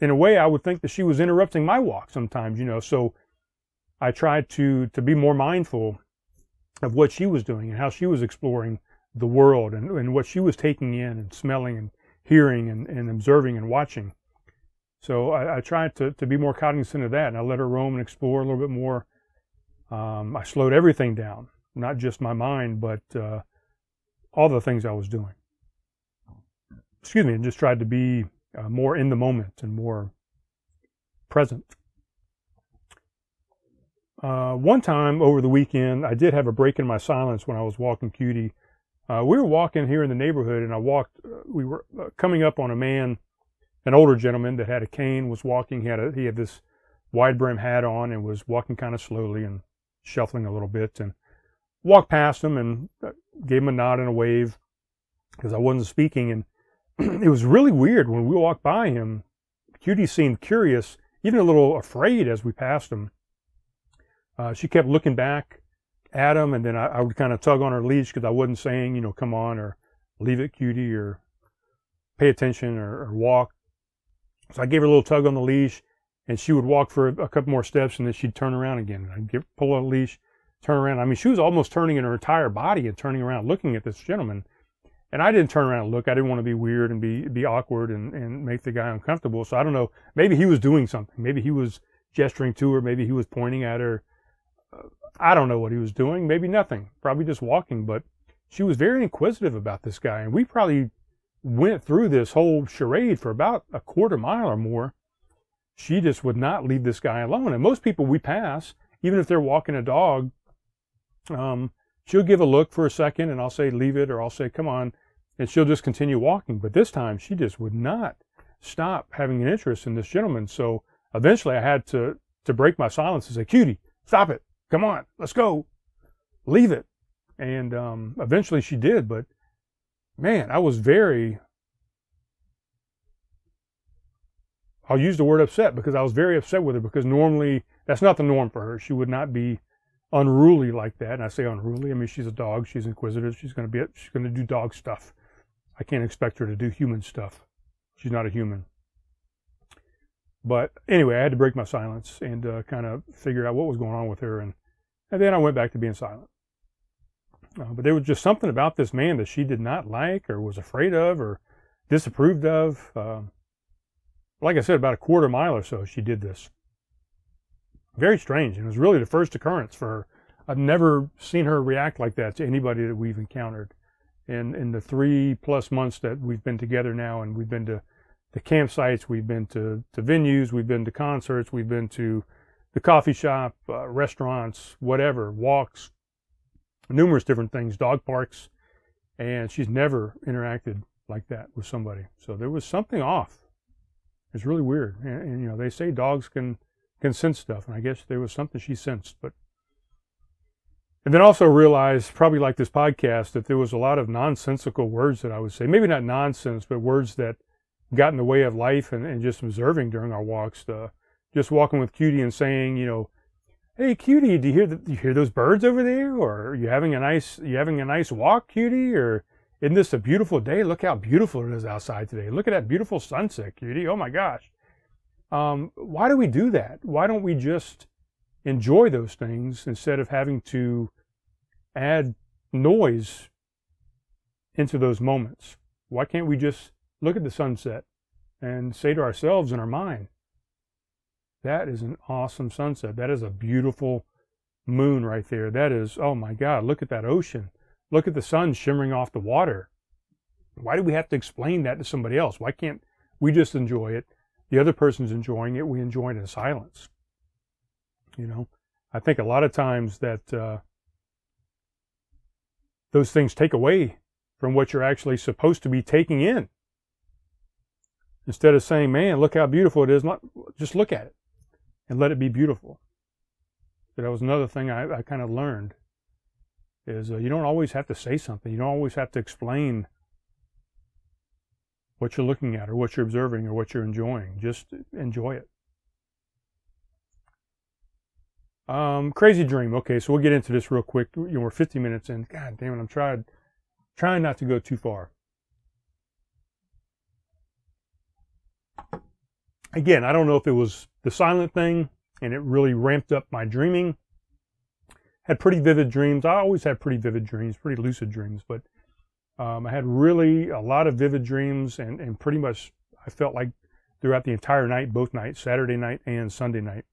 in a way, I would think that she was interrupting my walk sometimes, you know. So I tried to to be more mindful of what she was doing and how she was exploring the world and, and what she was taking in and smelling and hearing and, and observing and watching. So I, I tried to, to be more cognizant of that and I let her roam and explore a little bit more. Um, I slowed everything down, not just my mind, but uh, all the things I was doing. Excuse me, and just tried to be uh, more in the moment and more present. Uh, one time over the weekend, I did have a break in my silence when I was walking Cutie. Uh, we were walking here in the neighborhood, and I walked. Uh, we were uh, coming up on a man, an older gentleman that had a cane, was walking. He had a, he had this wide brim hat on, and was walking kind of slowly and shuffling a little bit. And walked past him and uh, gave him a nod and a wave because I wasn't speaking. And it was really weird when we walked by him. Cutie seemed curious, even a little afraid as we passed him she kept looking back him, and then I, I would kind of tug on her leash because I wasn't saying, you know, come on or leave it, cutie, or pay attention or, or, walk. So I gave her a little tug on the leash, and she would walk for a, couple more steps, and then she'd turn around again. And I'd give, pull on the leash, turn around. I mean, she was almost turning in her entire body and turning around, looking at this gentleman. And I didn't turn around and look. I didn't want to be weird and be be awkward and, and make the guy uncomfortable. So I don't know. Maybe he was doing something. Maybe he was gesturing to her. Maybe he was pointing at her. I don't know what he was doing, maybe nothing, probably just walking, but she was very inquisitive about this guy. And we probably went through this whole charade for about a quarter mile or more. She just would not leave this guy alone. And most people we pass, even if they're walking a dog, um, she'll give a look for a second and I'll say, leave it, or I'll say, come on. And she'll just continue walking. But this time she just would not stop having an interest in this gentleman. So eventually I had to, to break my silence and say, cutie, stop it. Come on, let's go. Leave it. And um, eventually she did, but man, I was very, I'll use the word upset because I was very upset with her because normally that's not the norm for her. She would not be unruly like that. And I say unruly, I mean, she's a dog. She's inquisitive. She's going to be, she's going to do dog stuff. I can't expect her to do human stuff. She's not a human. But anyway, I had to break my silence and uh, kind of figure out what was going on with her. And, and then I went back to being silent. Uh, but there was just something about this man that she did not like or was afraid of or disapproved of. Uh, like I said, about a quarter mile or so, she did this. Very strange. And it was really the first occurrence for her. I've never seen her react like that to anybody that we've encountered in, in the three plus months that we've been together now and we've been to the campsites, we've been to, to venues, we've been to concerts, we've been to the coffee shop, uh, restaurants, whatever, walks, numerous different things, dog parks, and she's never interacted like that with somebody. So there was something off. It's really weird, and, and you know they say dogs can can sense stuff, and I guess there was something she sensed, but. And then also realized, probably like this podcast, that there was a lot of nonsensical words that I would say. Maybe not nonsense, but words that got in the way of life and, and just observing during our walks. Just walking with Cutie and saying, you know, hey Cutie, do you hear the, do you hear those birds over there? Or are you having a nice you having a nice walk, Cutie? Or isn't this a beautiful day? Look how beautiful it is outside today. Look at that beautiful sunset, Cutie. Oh my gosh. Um, why do we do that? Why don't we just enjoy those things instead of having to add noise into those moments? Why can't we just look at the sunset and say to ourselves in our mind, that is an awesome sunset. That is a beautiful moon right there. That is, oh my God, look at that ocean. Look at the sun shimmering off the water. Why do we have to explain that to somebody else? Why can't we just enjoy it? The other person's enjoying it. We enjoy it in silence. You know, I think a lot of times that uh, those things take away from what you're actually supposed to be taking in. Instead of saying, man, look how beautiful it is, just look at it and let it be beautiful. That was another thing I, I kind of learned is uh, you don't always have to say something. You don't always have to explain what you're looking at or what you're observing or what you're enjoying. Just enjoy it. Um, crazy dream. Okay, so we'll get into this real quick. You know, we're 50 minutes in. God damn it, I'm trying, trying not to go too far. Again, I don't know if it was the silent thing and it really ramped up my dreaming. Had pretty vivid dreams. I always had pretty vivid dreams, pretty lucid dreams, but um, I had really a lot of vivid dreams, and, and pretty much I felt like throughout the entire night, both nights, Saturday night and Sunday night.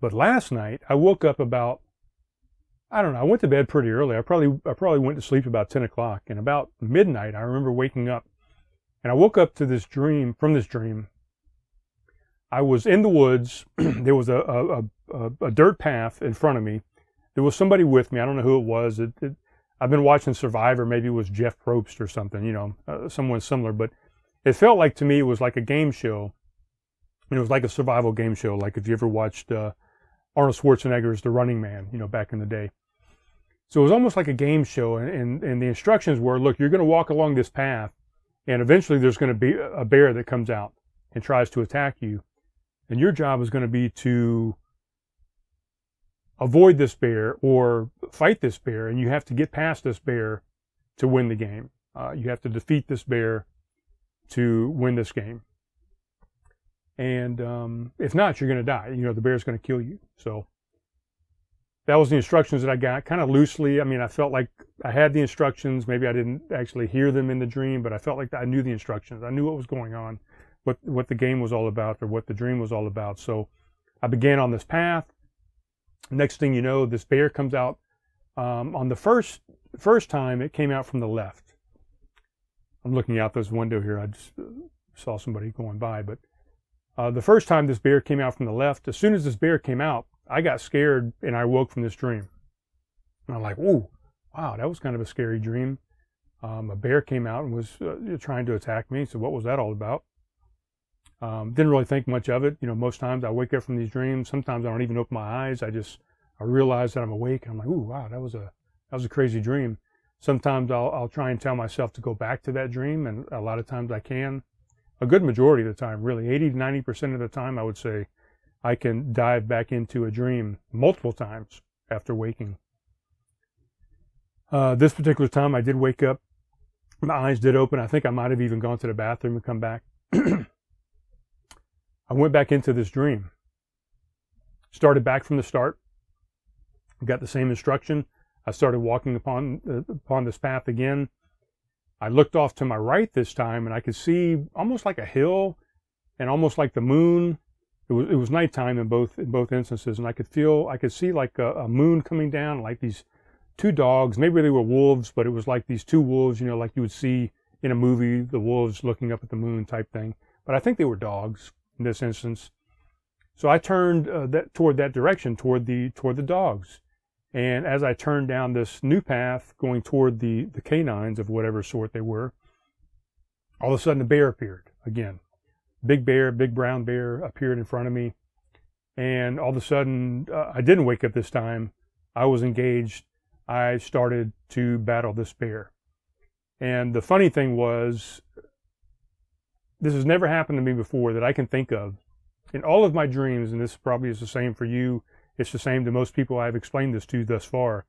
But last night, I woke up about, I don't know, I went to bed pretty early. I probably, I probably went to sleep about 10 o'clock. And about midnight, I remember waking up. And I woke up to this dream, from this dream. I was in the woods. there was a, a, a, a, dirt path in front of me. There was somebody with me. I don't know who it was. It, it, I've been watching Survivor. Maybe it was Jeff Probst or something, you know, uh, someone similar. But it felt like to me it was like a game show. And it was like a survival game show. Like if you ever watched uh, Arnold Schwarzenegger's The Running Man, you know, back in the day. So it was almost like a game show. And, and, and the instructions were, look, you're going to walk along this path. And eventually there's going to be a bear that comes out and tries to attack you. And your job is going to be to avoid this bear or fight this bear. And you have to get past this bear to win the game. Uh, you have to defeat this bear to win this game. And um, if not, you're going to die. You know, the bear's going to kill you. So that was the instructions that I got, kind of loosely. I mean, I felt like I had the instructions. Maybe I didn't actually hear them in the dream, but I felt like I knew the instructions. I knew what was going on, what what the game was all about, or what the dream was all about. So I began on this path. Next thing you know, this bear comes out. Um, on the first first time, it came out from the left. I'm looking out this window here. I just uh, saw somebody going by. But uh, the first time this bear came out from the left, as soon as this bear came out, I got scared and I woke from this dream. And I'm like, "Ooh, wow, that was kind of a scary dream." Um, a bear came out and was uh, trying to attack me. So what was that all about? Um, didn't really think much of it. You know, most times I wake up from these dreams. Sometimes I don't even open my eyes. I just I realize that I'm awake. And I'm like, "Ooh, wow, that was a that was a crazy dream." Sometimes I'll, I'll try and tell myself to go back to that dream, and a lot of times I can. A good majority of the time, really, 80 to 90% of the time, I would say I can dive back into a dream multiple times after waking. Uh, this particular time, I did wake up. My eyes did open. I think I might have even gone to the bathroom and come back. I went back into this dream. Started back from the start. Got the same instruction. I started walking upon uh, upon this path again. I looked off to my right this time, and I could see almost like a hill, and almost like the moon. It was it was nighttime in both in both instances, and I could feel I could see like a, a moon coming down, like these two dogs. Maybe they were wolves, but it was like these two wolves, you know, like you would see in a movie, the wolves looking up at the moon type thing. But I think they were dogs in this instance. So I turned uh, that toward that direction, toward the toward the dogs. And as I turned down this new path going toward the, the canines of whatever sort they were, all of a sudden a bear appeared again. Big bear, big brown bear appeared in front of me. And all of a sudden, uh, I didn't wake up this time. I was engaged. I started to battle this bear. And the funny thing was, this has never happened to me before that I can think of. In all of my dreams, and this probably is the same for you it's the same to most people I've explained this to thus far.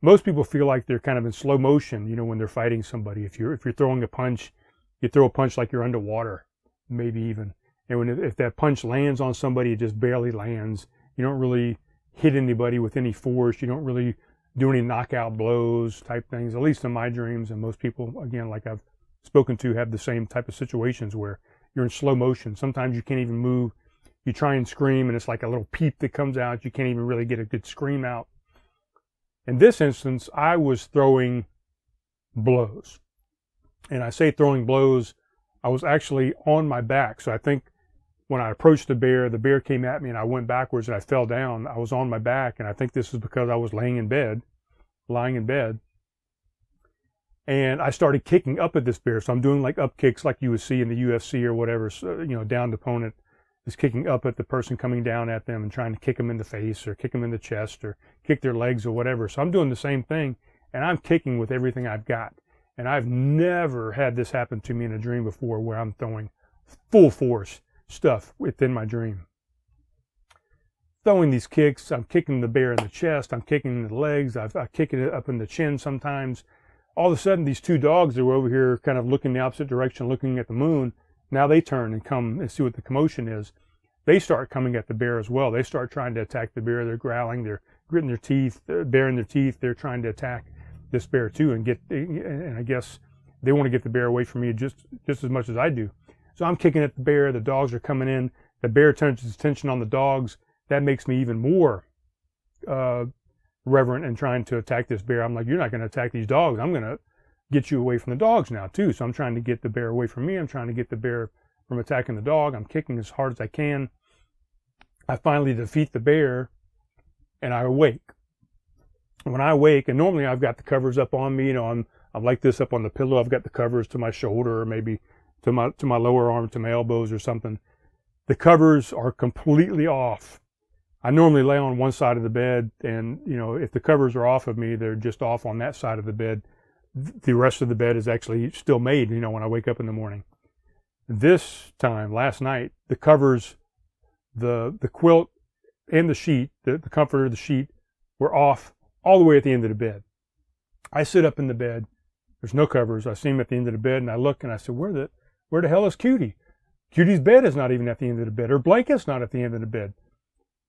Most people feel like they're kind of in slow motion, you know, when they're fighting somebody. If you're if you're throwing a punch, you throw a punch like you're underwater, maybe even. And when if that punch lands on somebody, it just barely lands. You don't really hit anybody with any force. You don't really do any knockout blows type things. At least in my dreams, and most people, again, like I've spoken to, have the same type of situations where you're in slow motion. Sometimes you can't even move you try and scream and it's like a little peep that comes out. You can't even really get a good scream out. In this instance, I was throwing blows. And I say throwing blows, I was actually on my back. So I think when I approached the bear, the bear came at me and I went backwards and I fell down. I was on my back. And I think this is because I was laying in bed, lying in bed. And I started kicking up at this bear. So I'm doing like up kicks like you would see in the UFC or whatever, so, uh, you know, down the opponent is kicking up at the person coming down at them and trying to kick them in the face or kick them in the chest or kick their legs or whatever. So I'm doing the same thing and I'm kicking with everything I've got. And I've never had this happen to me in a dream before where I'm throwing full force stuff within my dream. Throwing these kicks, I'm kicking the bear in the chest, I'm kicking the legs, I've, I kick it up in the chin sometimes. All of a sudden, these two dogs that were over here kind of looking the opposite direction, looking at the moon, now they turn and come and see what the commotion is. they start coming at the bear as well. They start trying to attack the bear. They're growling, they're gritting their teeth, they're baring their teeth. They're trying to attack this bear too, and get. And I guess they want to get the bear away from me just just as much as I do. So I'm kicking at the bear. The dogs are coming in. The bear turns its attention on the dogs. That makes me even more uh, reverent and trying to attack this bear. I'm like, you're not going to attack these dogs. I'm going to get you away from the dogs now too. So I'm trying to get the bear away from me. I'm trying to get the bear from attacking the dog. I'm kicking as hard as I can. I finally defeat the bear and I awake. When I wake, and normally I've got the covers up on me, you know, I'm I'm like this up on the pillow. I've got the covers to my shoulder or maybe to my to my lower arm to my elbows or something. The covers are completely off. I normally lay on one side of the bed and, you know, if the covers are off of me, they're just off on that side of the bed. The rest of the bed is actually still made, you know, when I wake up in the morning. This time, last night, the covers, the the quilt and the sheet, the, the comforter, the sheet were off all the way at the end of the bed. I sit up in the bed. There's no covers. I see him at the end of the bed and I look and I said, where the, where the hell is Cutie? Cutie's bed is not even at the end of the bed. Her blanket's not at the end of the bed.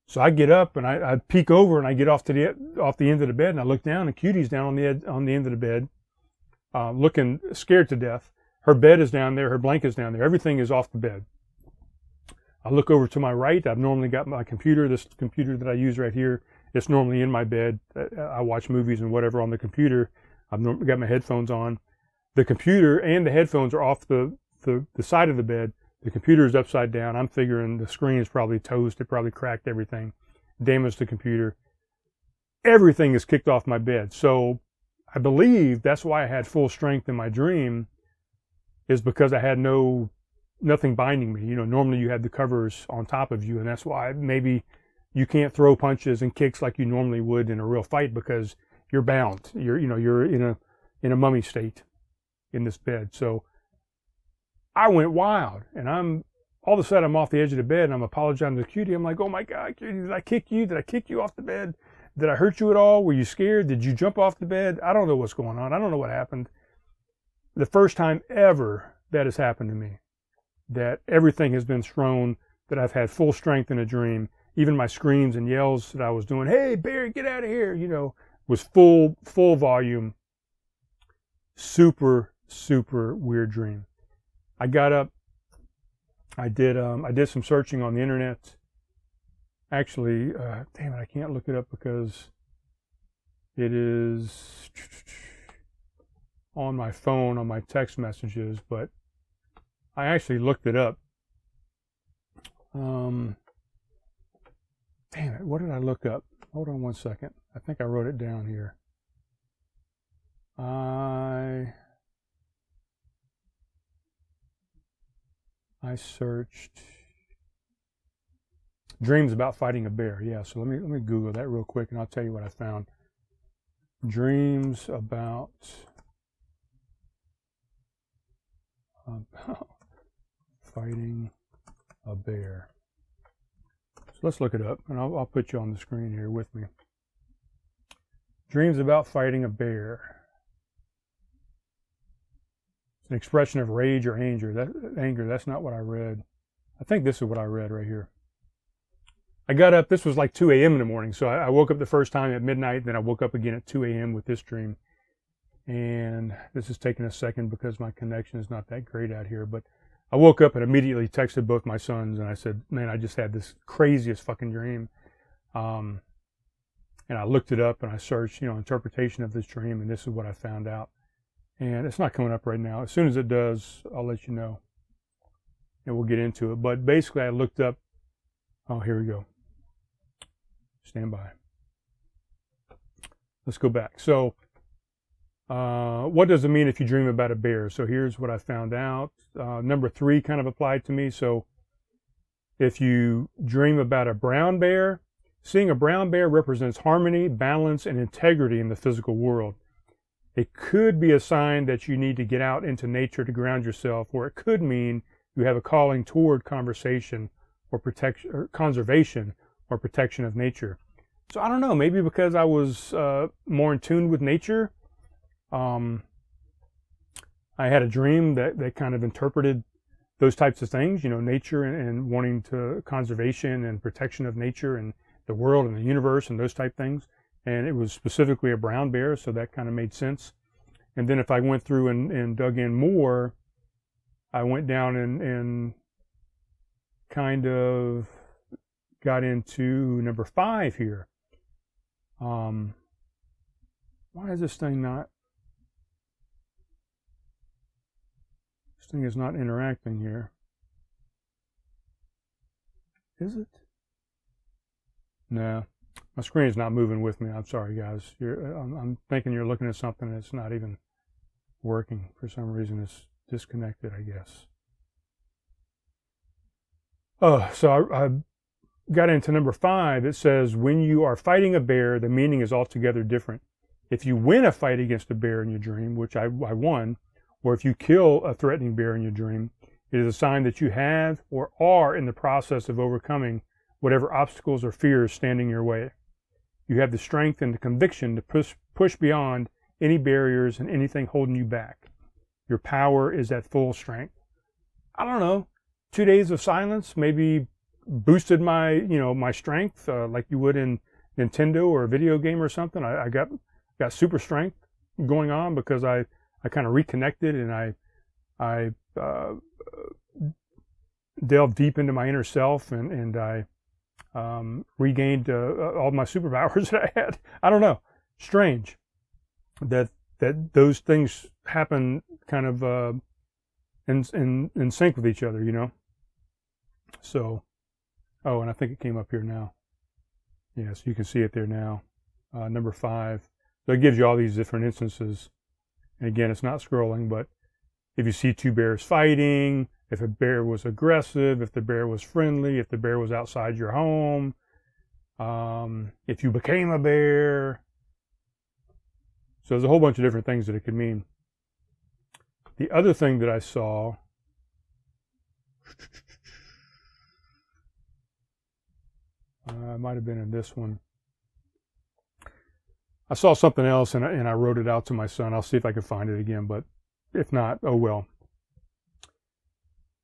So I get up and I, I peek over and I get off to the off the end of the bed and I look down and Cutie's down on the ed, on the end of the bed, uh, looking scared to death. Her bed is down there. Her blanket's down there. Everything is off the bed. I look over to my right. I've normally got my computer. This computer that I use right here. It's normally in my bed. Uh, I watch movies and whatever on the computer. I've got my headphones on. The computer and the headphones are off the, the, the side of the bed. The computer is upside down. I'm figuring the screen is probably toast. It probably cracked everything, damaged the computer. Everything is kicked off my bed. So I believe that's why I had full strength in my dream is because I had no, nothing binding me. You know, normally you have the covers on top of you and that's why maybe you can't throw punches and kicks like you normally would in a real fight because you're bound. You're, you know, you're in a, in a mummy state in this bed. So I went wild and I'm all of a sudden I'm off the edge of the bed and I'm apologizing to Cutie. I'm like, oh my God, Cutie, did I kick you? Did I kick you off the bed? Did I hurt you at all? Were you scared? Did you jump off the bed? I don't know what's going on. I don't know what happened. The first time ever that has happened to me, that everything has been thrown, that I've had full strength in a dream. Even my screams and yells that I was doing, hey, Barry, get out of here, you know, was full, full volume. Super, super weird dream. I got up. I did um, I did some searching on the internet. Actually, uh, damn it, I can't look it up because it is on my phone on my text messages. But I actually looked it up. Um, damn it, what did I look up? Hold on one second. I think I wrote it down here. I I searched dreams about fighting a bear. Yeah, so let me let me Google that real quick, and I'll tell you what I found. Dreams about about fighting a bear. So let's look it up, and I'll, I'll put you on the screen here with me. Dreams about fighting a bear an expression of rage or anger. That anger, that's not what I read. I think this is what I read right here. I got up, this was like 2 a.m. in the morning. So I, I woke up the first time at midnight, then I woke up again at 2 a.m. with this dream. And this is taking a second because my connection is not that great out here. But I woke up and immediately texted both my sons and I said, Man, I just had this craziest fucking dream. Um, and I looked it up and I searched, you know, interpretation of this dream, and this is what I found out. And it's not coming up right now. As soon as it does, I'll let you know. And we'll get into it. But basically, I looked up. Oh, here we go. Stand by. Let's go back. So, uh, what does it mean if you dream about a bear? So, here's what I found out. Uh, number three kind of applied to me. So, if you dream about a brown bear, seeing a brown bear represents harmony, balance, and integrity in the physical world. It could be a sign that you need to get out into nature to ground yourself, or it could mean you have a calling toward conversation or protection or conservation or protection of nature. So I don't know, maybe because I was uh, more in tune with nature, um, I had a dream that, that kind of interpreted those types of things, you know, nature and, and wanting to conservation and protection of nature and the world and the universe and those type things. And it was specifically a brown bear, so that kind of made sense. And then if I went through and, and dug in more, I went down and, and kind of got into number five here. Um, why is this thing not? This thing is not interacting here. Is it? No, my screen is not moving with me. I'm sorry, guys. I'm, I'm thinking you're looking at something that's not even working for some reason. It's disconnected, I guess. Oh, so I, I got into number five. It says, when you are fighting a bear, the meaning is altogether different. If you win a fight against a bear in your dream, which I, I won, or if you kill a threatening bear in your dream, it is a sign that you have or are in the process of overcoming whatever obstacles or fears standing your way. You have the strength and the conviction to push, push beyond any barriers and anything holding you back. Your power is at full strength. I don't know. Two days of silence maybe boosted my, you know, my strength uh, like you would in Nintendo or a video game or something. I, I got got super strength going on because I I kind of reconnected and I I uh, delved deep into my inner self and and I um, regained uh, all my superpowers that I had. I don't know, strange that that those things happen kind of uh, in in in sync with each other, you know. So, oh, and I think it came up here now. Yes, you can see it there now. Uh, number five. So it gives you all these different instances. And again, it's not scrolling, but if you see two bears fighting, if a bear was aggressive, if the bear was friendly, if the bear was outside your home, um, if you became a bear. So there's a whole bunch of different things that it could mean. The other thing that I saw uh, might have been in this one. I saw something else and I, and I wrote it out to my son. I'll see if I can find it again, but if not, oh well.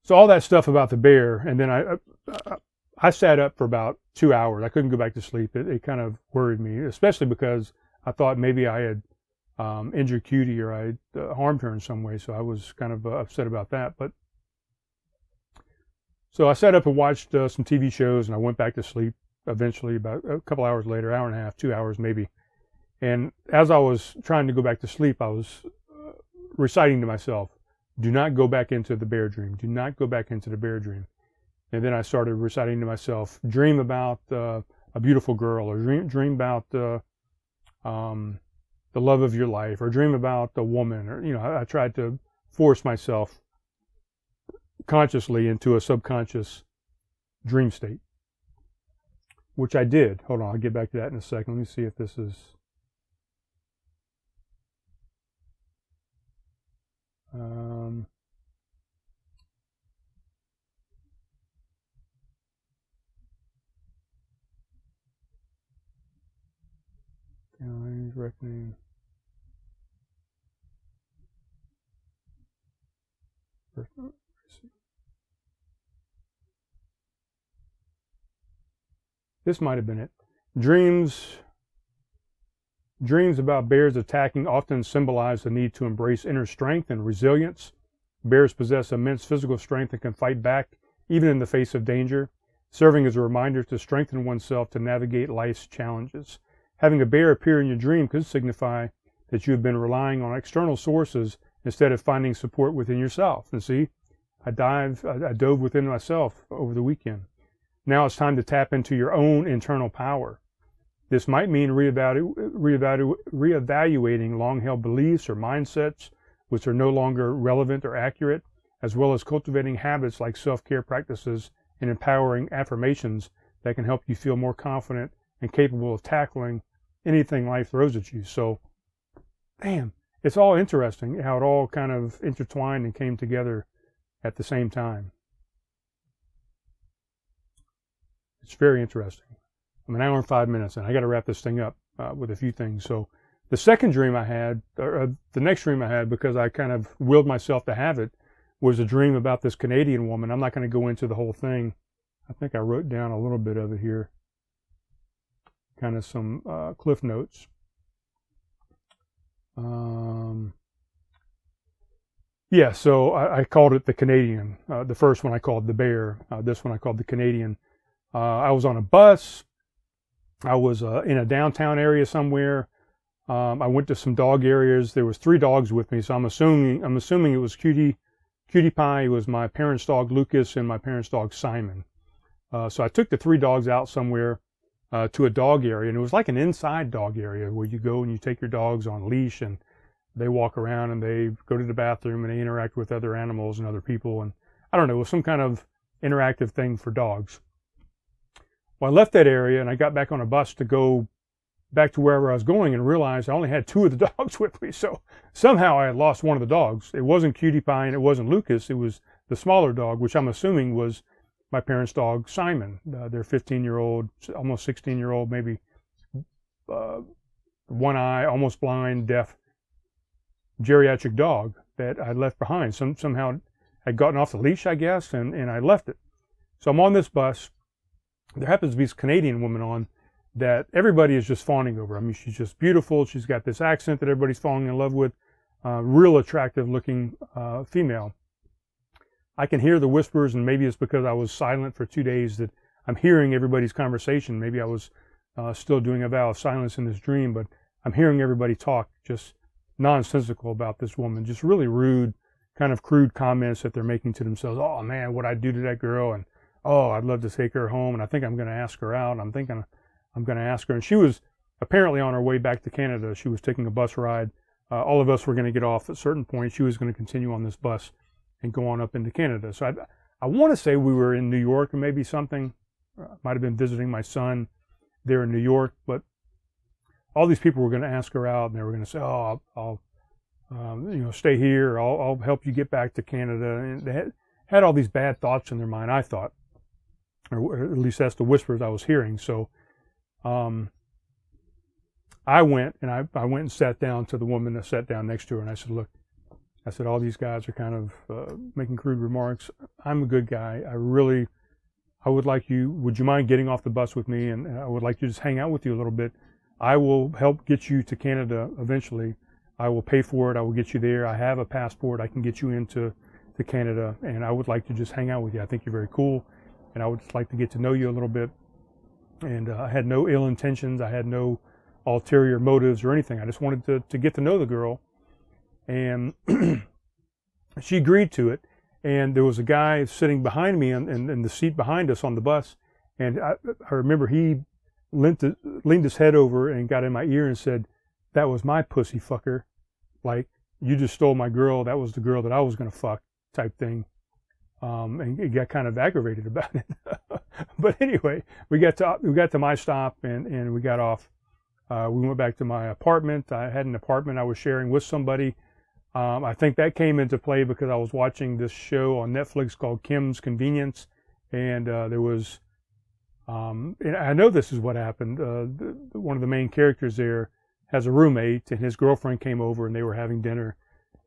So all that stuff about the bear, and then I, I, I sat up for about two hours. I couldn't go back to sleep. It, it kind of worried me, especially because I thought maybe I had um, injured Cutie or I uh, harmed her in some way. So I was kind of uh, upset about that. But so I sat up and watched uh, some TV shows, and I went back to sleep. Eventually, about a couple hours later, hour and a half, two hours maybe. And as I was trying to go back to sleep, I was uh, reciting to myself, "Do not go back into the bear dream. Do not go back into the bear dream." And then I started reciting to myself, "Dream about uh, a beautiful girl, or dream dream about." Uh, um, the love of your life or dream about a woman or you know I, I tried to force myself consciously into a subconscious dream state which I did hold on I'll get back to that in a second let me see if this is um, reckoning This might have been it. Dreams Dreams about bears attacking often symbolize the need to embrace inner strength and resilience. Bears possess immense physical strength and can fight back even in the face of danger, serving as a reminder to strengthen oneself to navigate life's challenges. Having a bear appear in your dream could signify that you have been relying on external sources instead of finding support within yourself. And see, I dive, I, dove within myself over the weekend. Now it's time to tap into your own internal power. This might mean reevalu- reevalu- reevaluating long held beliefs or mindsets which are no longer relevant or accurate, as well as cultivating habits like self care practices and empowering affirmations that can help you feel more confident and capable of tackling anything life throws at you. So, damn, it's all interesting how it all kind of intertwined and came together at the same time. It's very interesting. I'm an hour and five minutes, and I got to wrap this thing up uh, with a few things. So, the second dream I had, or uh, the next dream I had, because I kind of willed myself to have it, was a dream about this Canadian woman. I'm not going to go into the whole thing. I think I wrote down a little bit of it here, kind of some uh, cliff notes. Um, yeah, so I, I, called it the Canadian. Uh, the first one I called the Bear. Uh, this one I called the Canadian. Uh, I was on a bus. I was uh, in a downtown area somewhere. Um, I went to some dog areas. There was three dogs with me, so I'm assuming I'm assuming it was Cutie Cutie Pie. It was my parents' dog Lucas and my parents' dog Simon. Uh, so I took the three dogs out somewhere uh, to a dog area, and it was like an inside dog area where you go and you take your dogs on leash and they walk around and they go to the bathroom and they interact with other animals and other people. And I don't know, it was some kind of interactive thing for dogs. Well, I left that area and I got back on a bus to go back to wherever I was going and realized I only had two of the dogs with me. So somehow I had lost one of the dogs. It wasn't Cutie Pie and it wasn't Lucas. It was the smaller dog, which I'm assuming was my parents' dog, Simon. Uh, their 15 year old, almost 16 year old, maybe uh, one eye, almost blind, deaf geriatric dog that I left behind. Some, somehow had gotten off the leash, I guess, and, and I left it. So I'm on this bus. There happens to be this Canadian woman on that everybody is just fawning over. I mean, she's just beautiful. She's got this accent that everybody's falling in love with. Uh, real attractive looking uh, female. I can hear the whispers, and maybe it's because I was silent for two days that I'm hearing everybody's conversation. Maybe I was uh, still doing a vow of silence in this dream, but I'm hearing everybody talk just nonsensical about this woman, just really rude, kind of crude comments that they're making to themselves. Oh man, what I do to that girl, and oh, I'd love to take her home, and I think I'm going to ask her out. I'm thinking I'm going to ask her, and she was apparently on her way back to Canada. She was taking a bus ride. Uh, all of us were going to get off at certain point. She was going to continue on this bus and go on up into Canada. So I, I want to say we were in New York or maybe something. Uh, might have been visiting my son there in New York, but all these people were going to ask her out, and they were going to say, "Oh, I'll, I'll um, you know, stay here. I'll, I'll, help you get back to Canada." And they had, had all these bad thoughts in their mind. I thought, or at least that's the whispers I was hearing. So, um, I went and I, I went and sat down to the woman that sat down next to her, and I said, "Look." I said, all these guys are kind of uh, making crude remarks. I'm a good guy. I really, I would like you, would you mind getting off the bus with me? And I would like to just hang out with you a little bit. I will help get you to Canada eventually. I will pay for it. I will get you there. I have a passport. I can get you into to Canada, and I would like to just hang out with you. I think you're very cool, and I would just like to get to know you a little bit. And uh, I had no ill intentions. I had no ulterior motives or anything. I just wanted to to get to know the girl, and she agreed to it. And there was a guy sitting behind me in, in, in the seat behind us on the bus, and I, I remember he leaned, to, leaned his head over and got in my ear and said, "That was my pussy fucker." Like you just stole my girl. That was the girl that I was gonna fuck, type thing. Um, and he got kind of aggravated about it. but anyway, we got to we got to my stop and and we got off. Uh, we went back to my apartment. I had an apartment I was sharing with somebody. Um, I think that came into play because I was watching this show on Netflix called Kim's Convenience, and uh, there was um, and I know this is what happened. Uh, the, one of the main characters there has a roommate, and his girlfriend came over, and they were having dinner.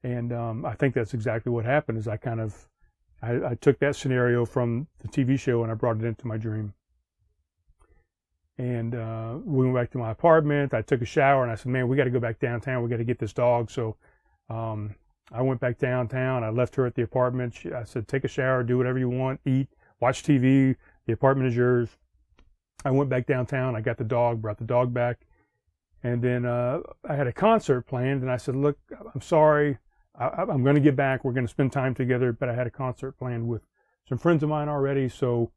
And um, I think that's exactly what happened. Is I kind of I, I, took that scenario from the TV show and I brought it into my dream. And uh, we went back to my apartment. I took a shower, and I said, "Man, we got to go back downtown. We got to get this dog." So um, I went back downtown. I left her at the apartment. She, I said, "Take a shower, do whatever you want, eat, watch TV. The apartment is yours." I went back downtown. I got the dog, brought the dog back, and then uh, I had a concert planned. And I said, "Look, I'm sorry. I, am going to get back. We're going to spend time together, but I had a concert planned with some friends of mine already, so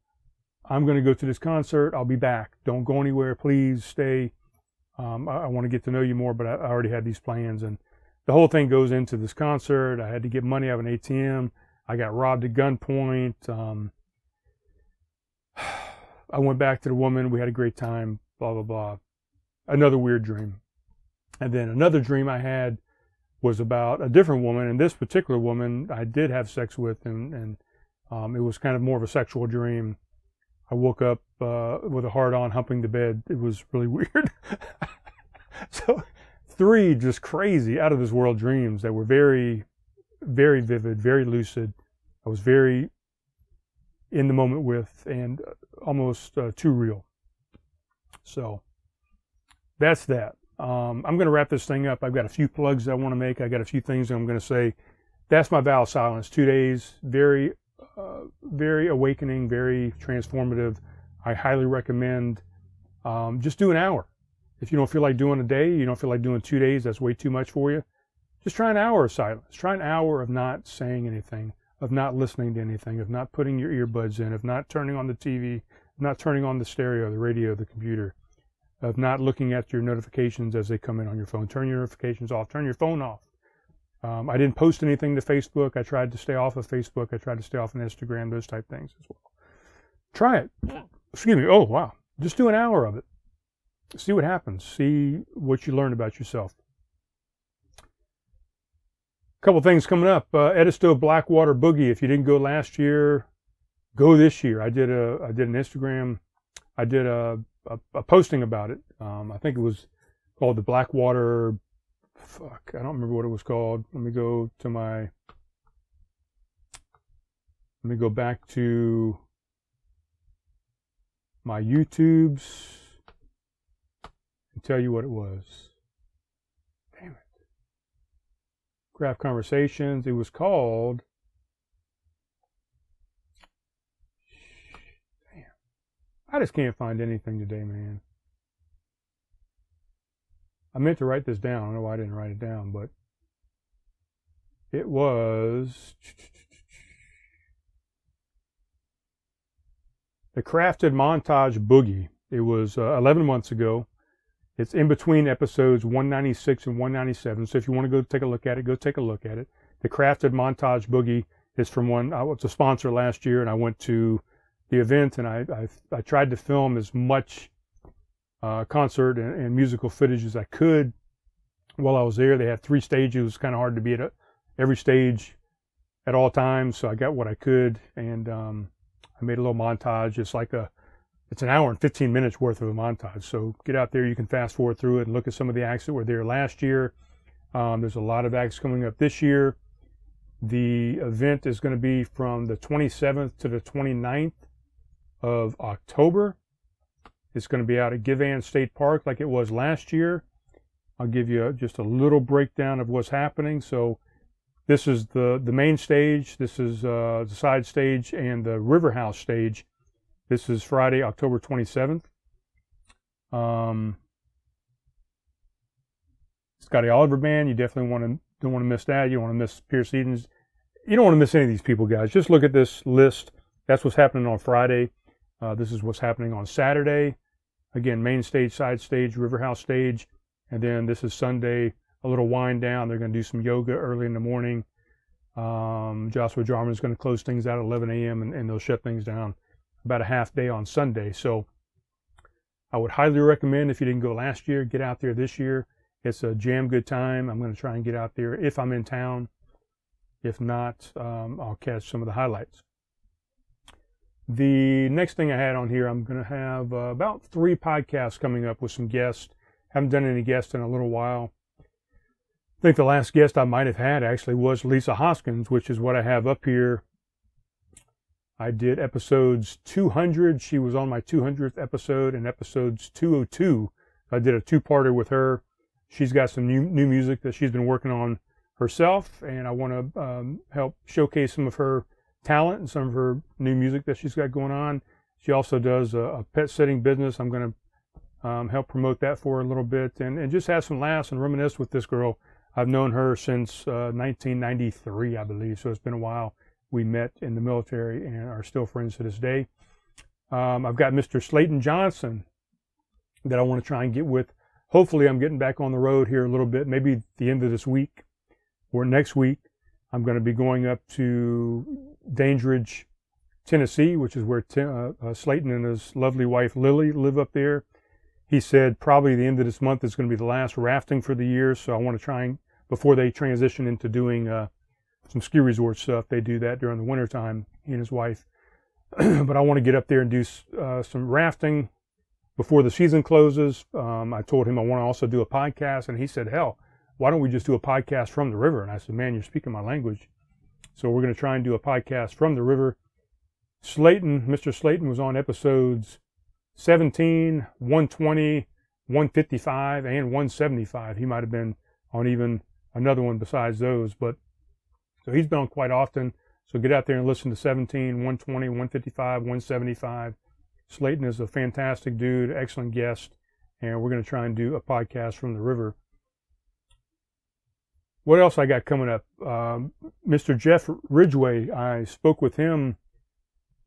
I'm going to go to this concert. I'll be back. Don't go anywhere, please. Stay. Um, I, I want to get to know you more, but I, I already had these plans, and the whole thing goes into this concert. I had to get money out of an ATM. I got robbed at gunpoint. Um, I went back to the woman. We had a great time. Blah blah blah. Another weird dream, and then another dream I had was about a different woman. And this particular woman, I did have sex with, and and um, it was kind of more of a sexual dream. I woke up uh, with a hard on, humping the bed. It was really weird. so, three just crazy, out of this world dreams that were very, very vivid, very lucid, I was very in the moment with and almost uh, too real. So that's that. Um, I'm going to wrap this thing up. I've got a few plugs I want to make. I got a few things I'm going to say. That's my vow silence. Two days, very, uh, very awakening, very transformative. I highly recommend. Um, just do an hour. If you don't feel like doing a day, you don't feel like doing two days. That's way too much for you. Just try an hour of silence. Try an hour of not saying anything, of not listening to anything, of not putting your earbuds in, of not turning on the TV, not turning on the stereo, the radio, the computer of not looking at your notifications as they come in on your phone. Turn your notifications off. Turn your phone off. Um, I didn't post anything to Facebook. I tried to stay off of Facebook. I tried to stay off of Instagram, those type things as well. Try it. Excuse me. Oh, wow. Just do an hour of it. See what happens. See what you learn about yourself. A couple things coming up. Uh, Edisto Blackwater Boogie. If you didn't go last year, go this year. I did a I did an Instagram. I did a a, a posting about it. Um, I think it was called the Blackwater. Fuck, I don't remember what it was called. Let me go to my. Let me go back to my YouTubes and tell you what it was. Damn it. Craft Conversations. It was called I just can't find anything today, man. I meant to write this down. I don't know why I didn't write it down, but it was the crafted montage boogie. It was uh, 11 months ago. It's in between episodes 196 and 197. So if you want to go take a look at it, go take a look at it. The crafted montage boogie is from one. I was a sponsor last year, and I went to the event, and I, I, I tried to film as much uh, concert and, and, musical footage as I could while I was there. They had three stages. It was kind of hard to be at a, every stage at all times, so I got what I could, and um, I made a little montage. It's like a it's an hour and 15 minutes worth of a montage. So get out there. You can fast forward through it and look at some of the acts that were there last year. Um, there's a lot of acts coming up this year. The event is going to be from the 27th to the 29th of October. It's going to be out at Givhans State Park like it was last year. I'll give you just a little breakdown of what's happening. So this is the, the main stage, this is uh, the side stage, and the River House stage. This is Friday, October 27th. Um, Scotty Oliver Band, you definitely want to don't want to miss that. You don't want to miss Pierce Edens. You don't want to miss any of these people, guys. Just look at this list. That's what's happening on Friday. Uh, this is what's happening on Saturday. Again, main stage, side stage, River House stage. And then this is Sunday, a little wind down. They're going to do some yoga early in the morning. Um, Joshua Jarman is going to close things out at 11 a.m. And, and they'll shut things down about a half day on Sunday. So I would highly recommend if you didn't go last year, get out there this year. It's a jam good time. I'm going to try and get out there if I'm in town. If not, um, I'll catch some of the highlights. The next thing I had on here, I'm going to have uh, about three podcasts coming up with some guests. Haven't done any guests in a little while. I think the last guest I might have had actually was Lisa Hoskins, which is what I have up here. I did episodes 200. She was on my 200th episode and episodes 202. I did a two-parter with her. She's got some new new music that she's been working on herself, and I want to um, help showcase some of her talent and some of her new music that she's got going on. She also does a, a pet sitting business. I'm going to um, help promote that for her a little bit and, and just have some laughs and reminisce with this girl. I've known her since uh, 1993, I believe, so it's been a while. We met in the military and are still friends to this day. Um, I've got Mr. Slayton Johnson that I want to try and get with. Hopefully, I'm getting back on the road here a little bit, maybe the end of this week or next week. I'm going to be going up to Dandridge, Tennessee, which is where uh, uh, Slayton and his lovely wife Lily live up there. He said probably the end of this month is going to be the last rafting for the year, so I want to try and before they transition into doing uh, some ski resort stuff. They do that during the wintertime, he and his wife. but I want to get up there and do uh, some rafting before the season closes. Um, I told him I want to also do a podcast, and he said, "Hell, why don't we just do a podcast from the river?" And I said, "Man, you're speaking my language." So we're going to try and do a podcast from the river. Slayton, Mr. Slayton was on episodes 17, 120, 155, and 175. He might have been on even another one besides those, but so he's been on quite often. So get out there and listen to 17, 120, 155, 175. Slayton is a fantastic dude, excellent guest, and we're going to try and do a podcast from the river. What else I got coming up? Um, Mr. Jeff Ridgway, I spoke with him.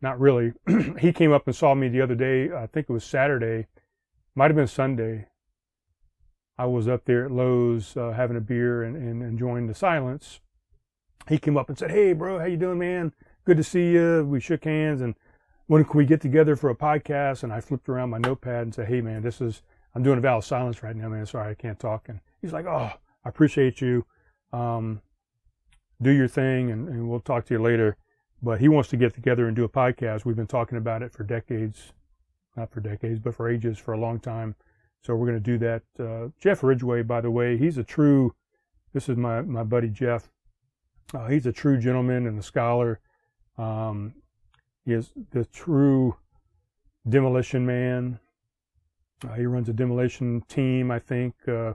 Not really. he came up and saw me the other day. I think it was Saturday, might have been Sunday. I was up there at Lowe's uh, having a beer and, and enjoying the silence. He came up and said, "Hey, bro, how you doing, man? Good to see you." We shook hands and when can we get together for a podcast? And I flipped around my notepad and said, "Hey, man, this is I'm doing a vow of silence right now, man. Sorry, I can't talk." And he's like, "Oh, I appreciate you. Um, do your thing, and, and we'll talk to you later." But he wants to get together and do a podcast. We've been talking about it for decades, not for decades, but for ages, for a long time. So we're going to do that. Uh, Jeff Ridgway, by the way, he's a true. This is my my buddy Jeff. Uh, he's a true gentleman and a scholar. Um, he is the true demolition man. Uh, he runs a demolition team, I think. Uh,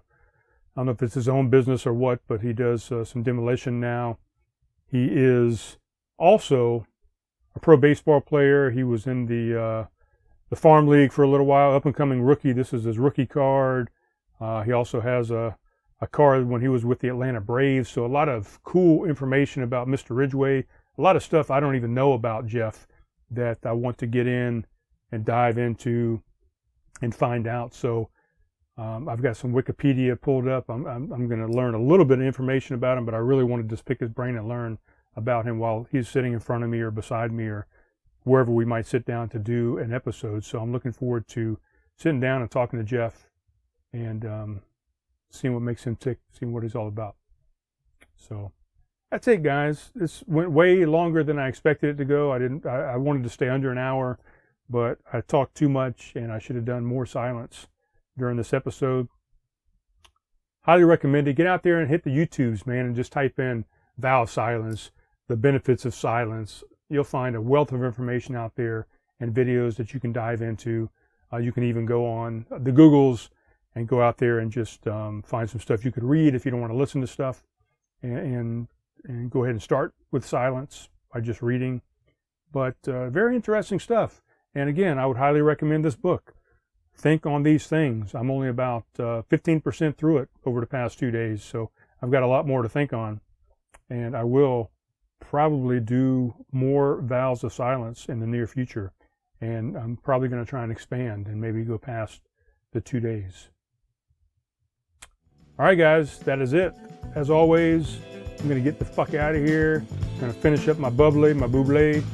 I don't know if it's his own business or what, but he does uh, some demolition now. He is also a pro baseball player. He was in the uh, the farm league for a little while, up and coming rookie. This is his rookie card. Uh, he also has a a card when he was with the Atlanta Braves. So a lot of cool information about Mr. Ridgway. A lot of stuff I don't even know about Jeff that I want to get in and dive into and find out. So um, I've got some Wikipedia pulled up. I'm, I'm, I'm going to learn a little bit of information about him, but I really want to just pick his brain and learn about him while he's sitting in front of me or beside me or wherever we might sit down to do an episode. So I'm looking forward to sitting down and talking to Jeff and um, seeing what makes him tick, seeing what he's all about. So that's it, guys. This went way longer than I expected it to go. I didn't. I, I, wanted to stay under an hour, but I talked too much, and I should have done more silence during this episode. Highly recommend it. Get out there and hit the YouTubes, man, and just type in "vow of silence," the benefits of silence. You'll find a wealth of information out there and videos that you can dive into. Uh, you can even go on the Googles and go out there and just um, find some stuff you could read if you don't want to listen to stuff, and, and and go ahead and start with silence by just reading. But uh, very interesting stuff. And again, I would highly recommend this book. Think on these things. I'm only about uh, 15% through it over the past two days, so I've got a lot more to think on. And I will probably do more vows of silence in the near future. And I'm probably going to try and expand and maybe go past the two days. All right, guys, that is it. As always, I'm going to get the fuck out of here. I'm going to finish up my Bubly, my buble,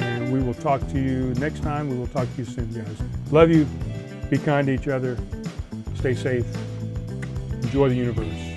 and we will talk to you next time. We will talk to you soon, guys. Love you. Be kind to each other. Stay safe. Enjoy the universe.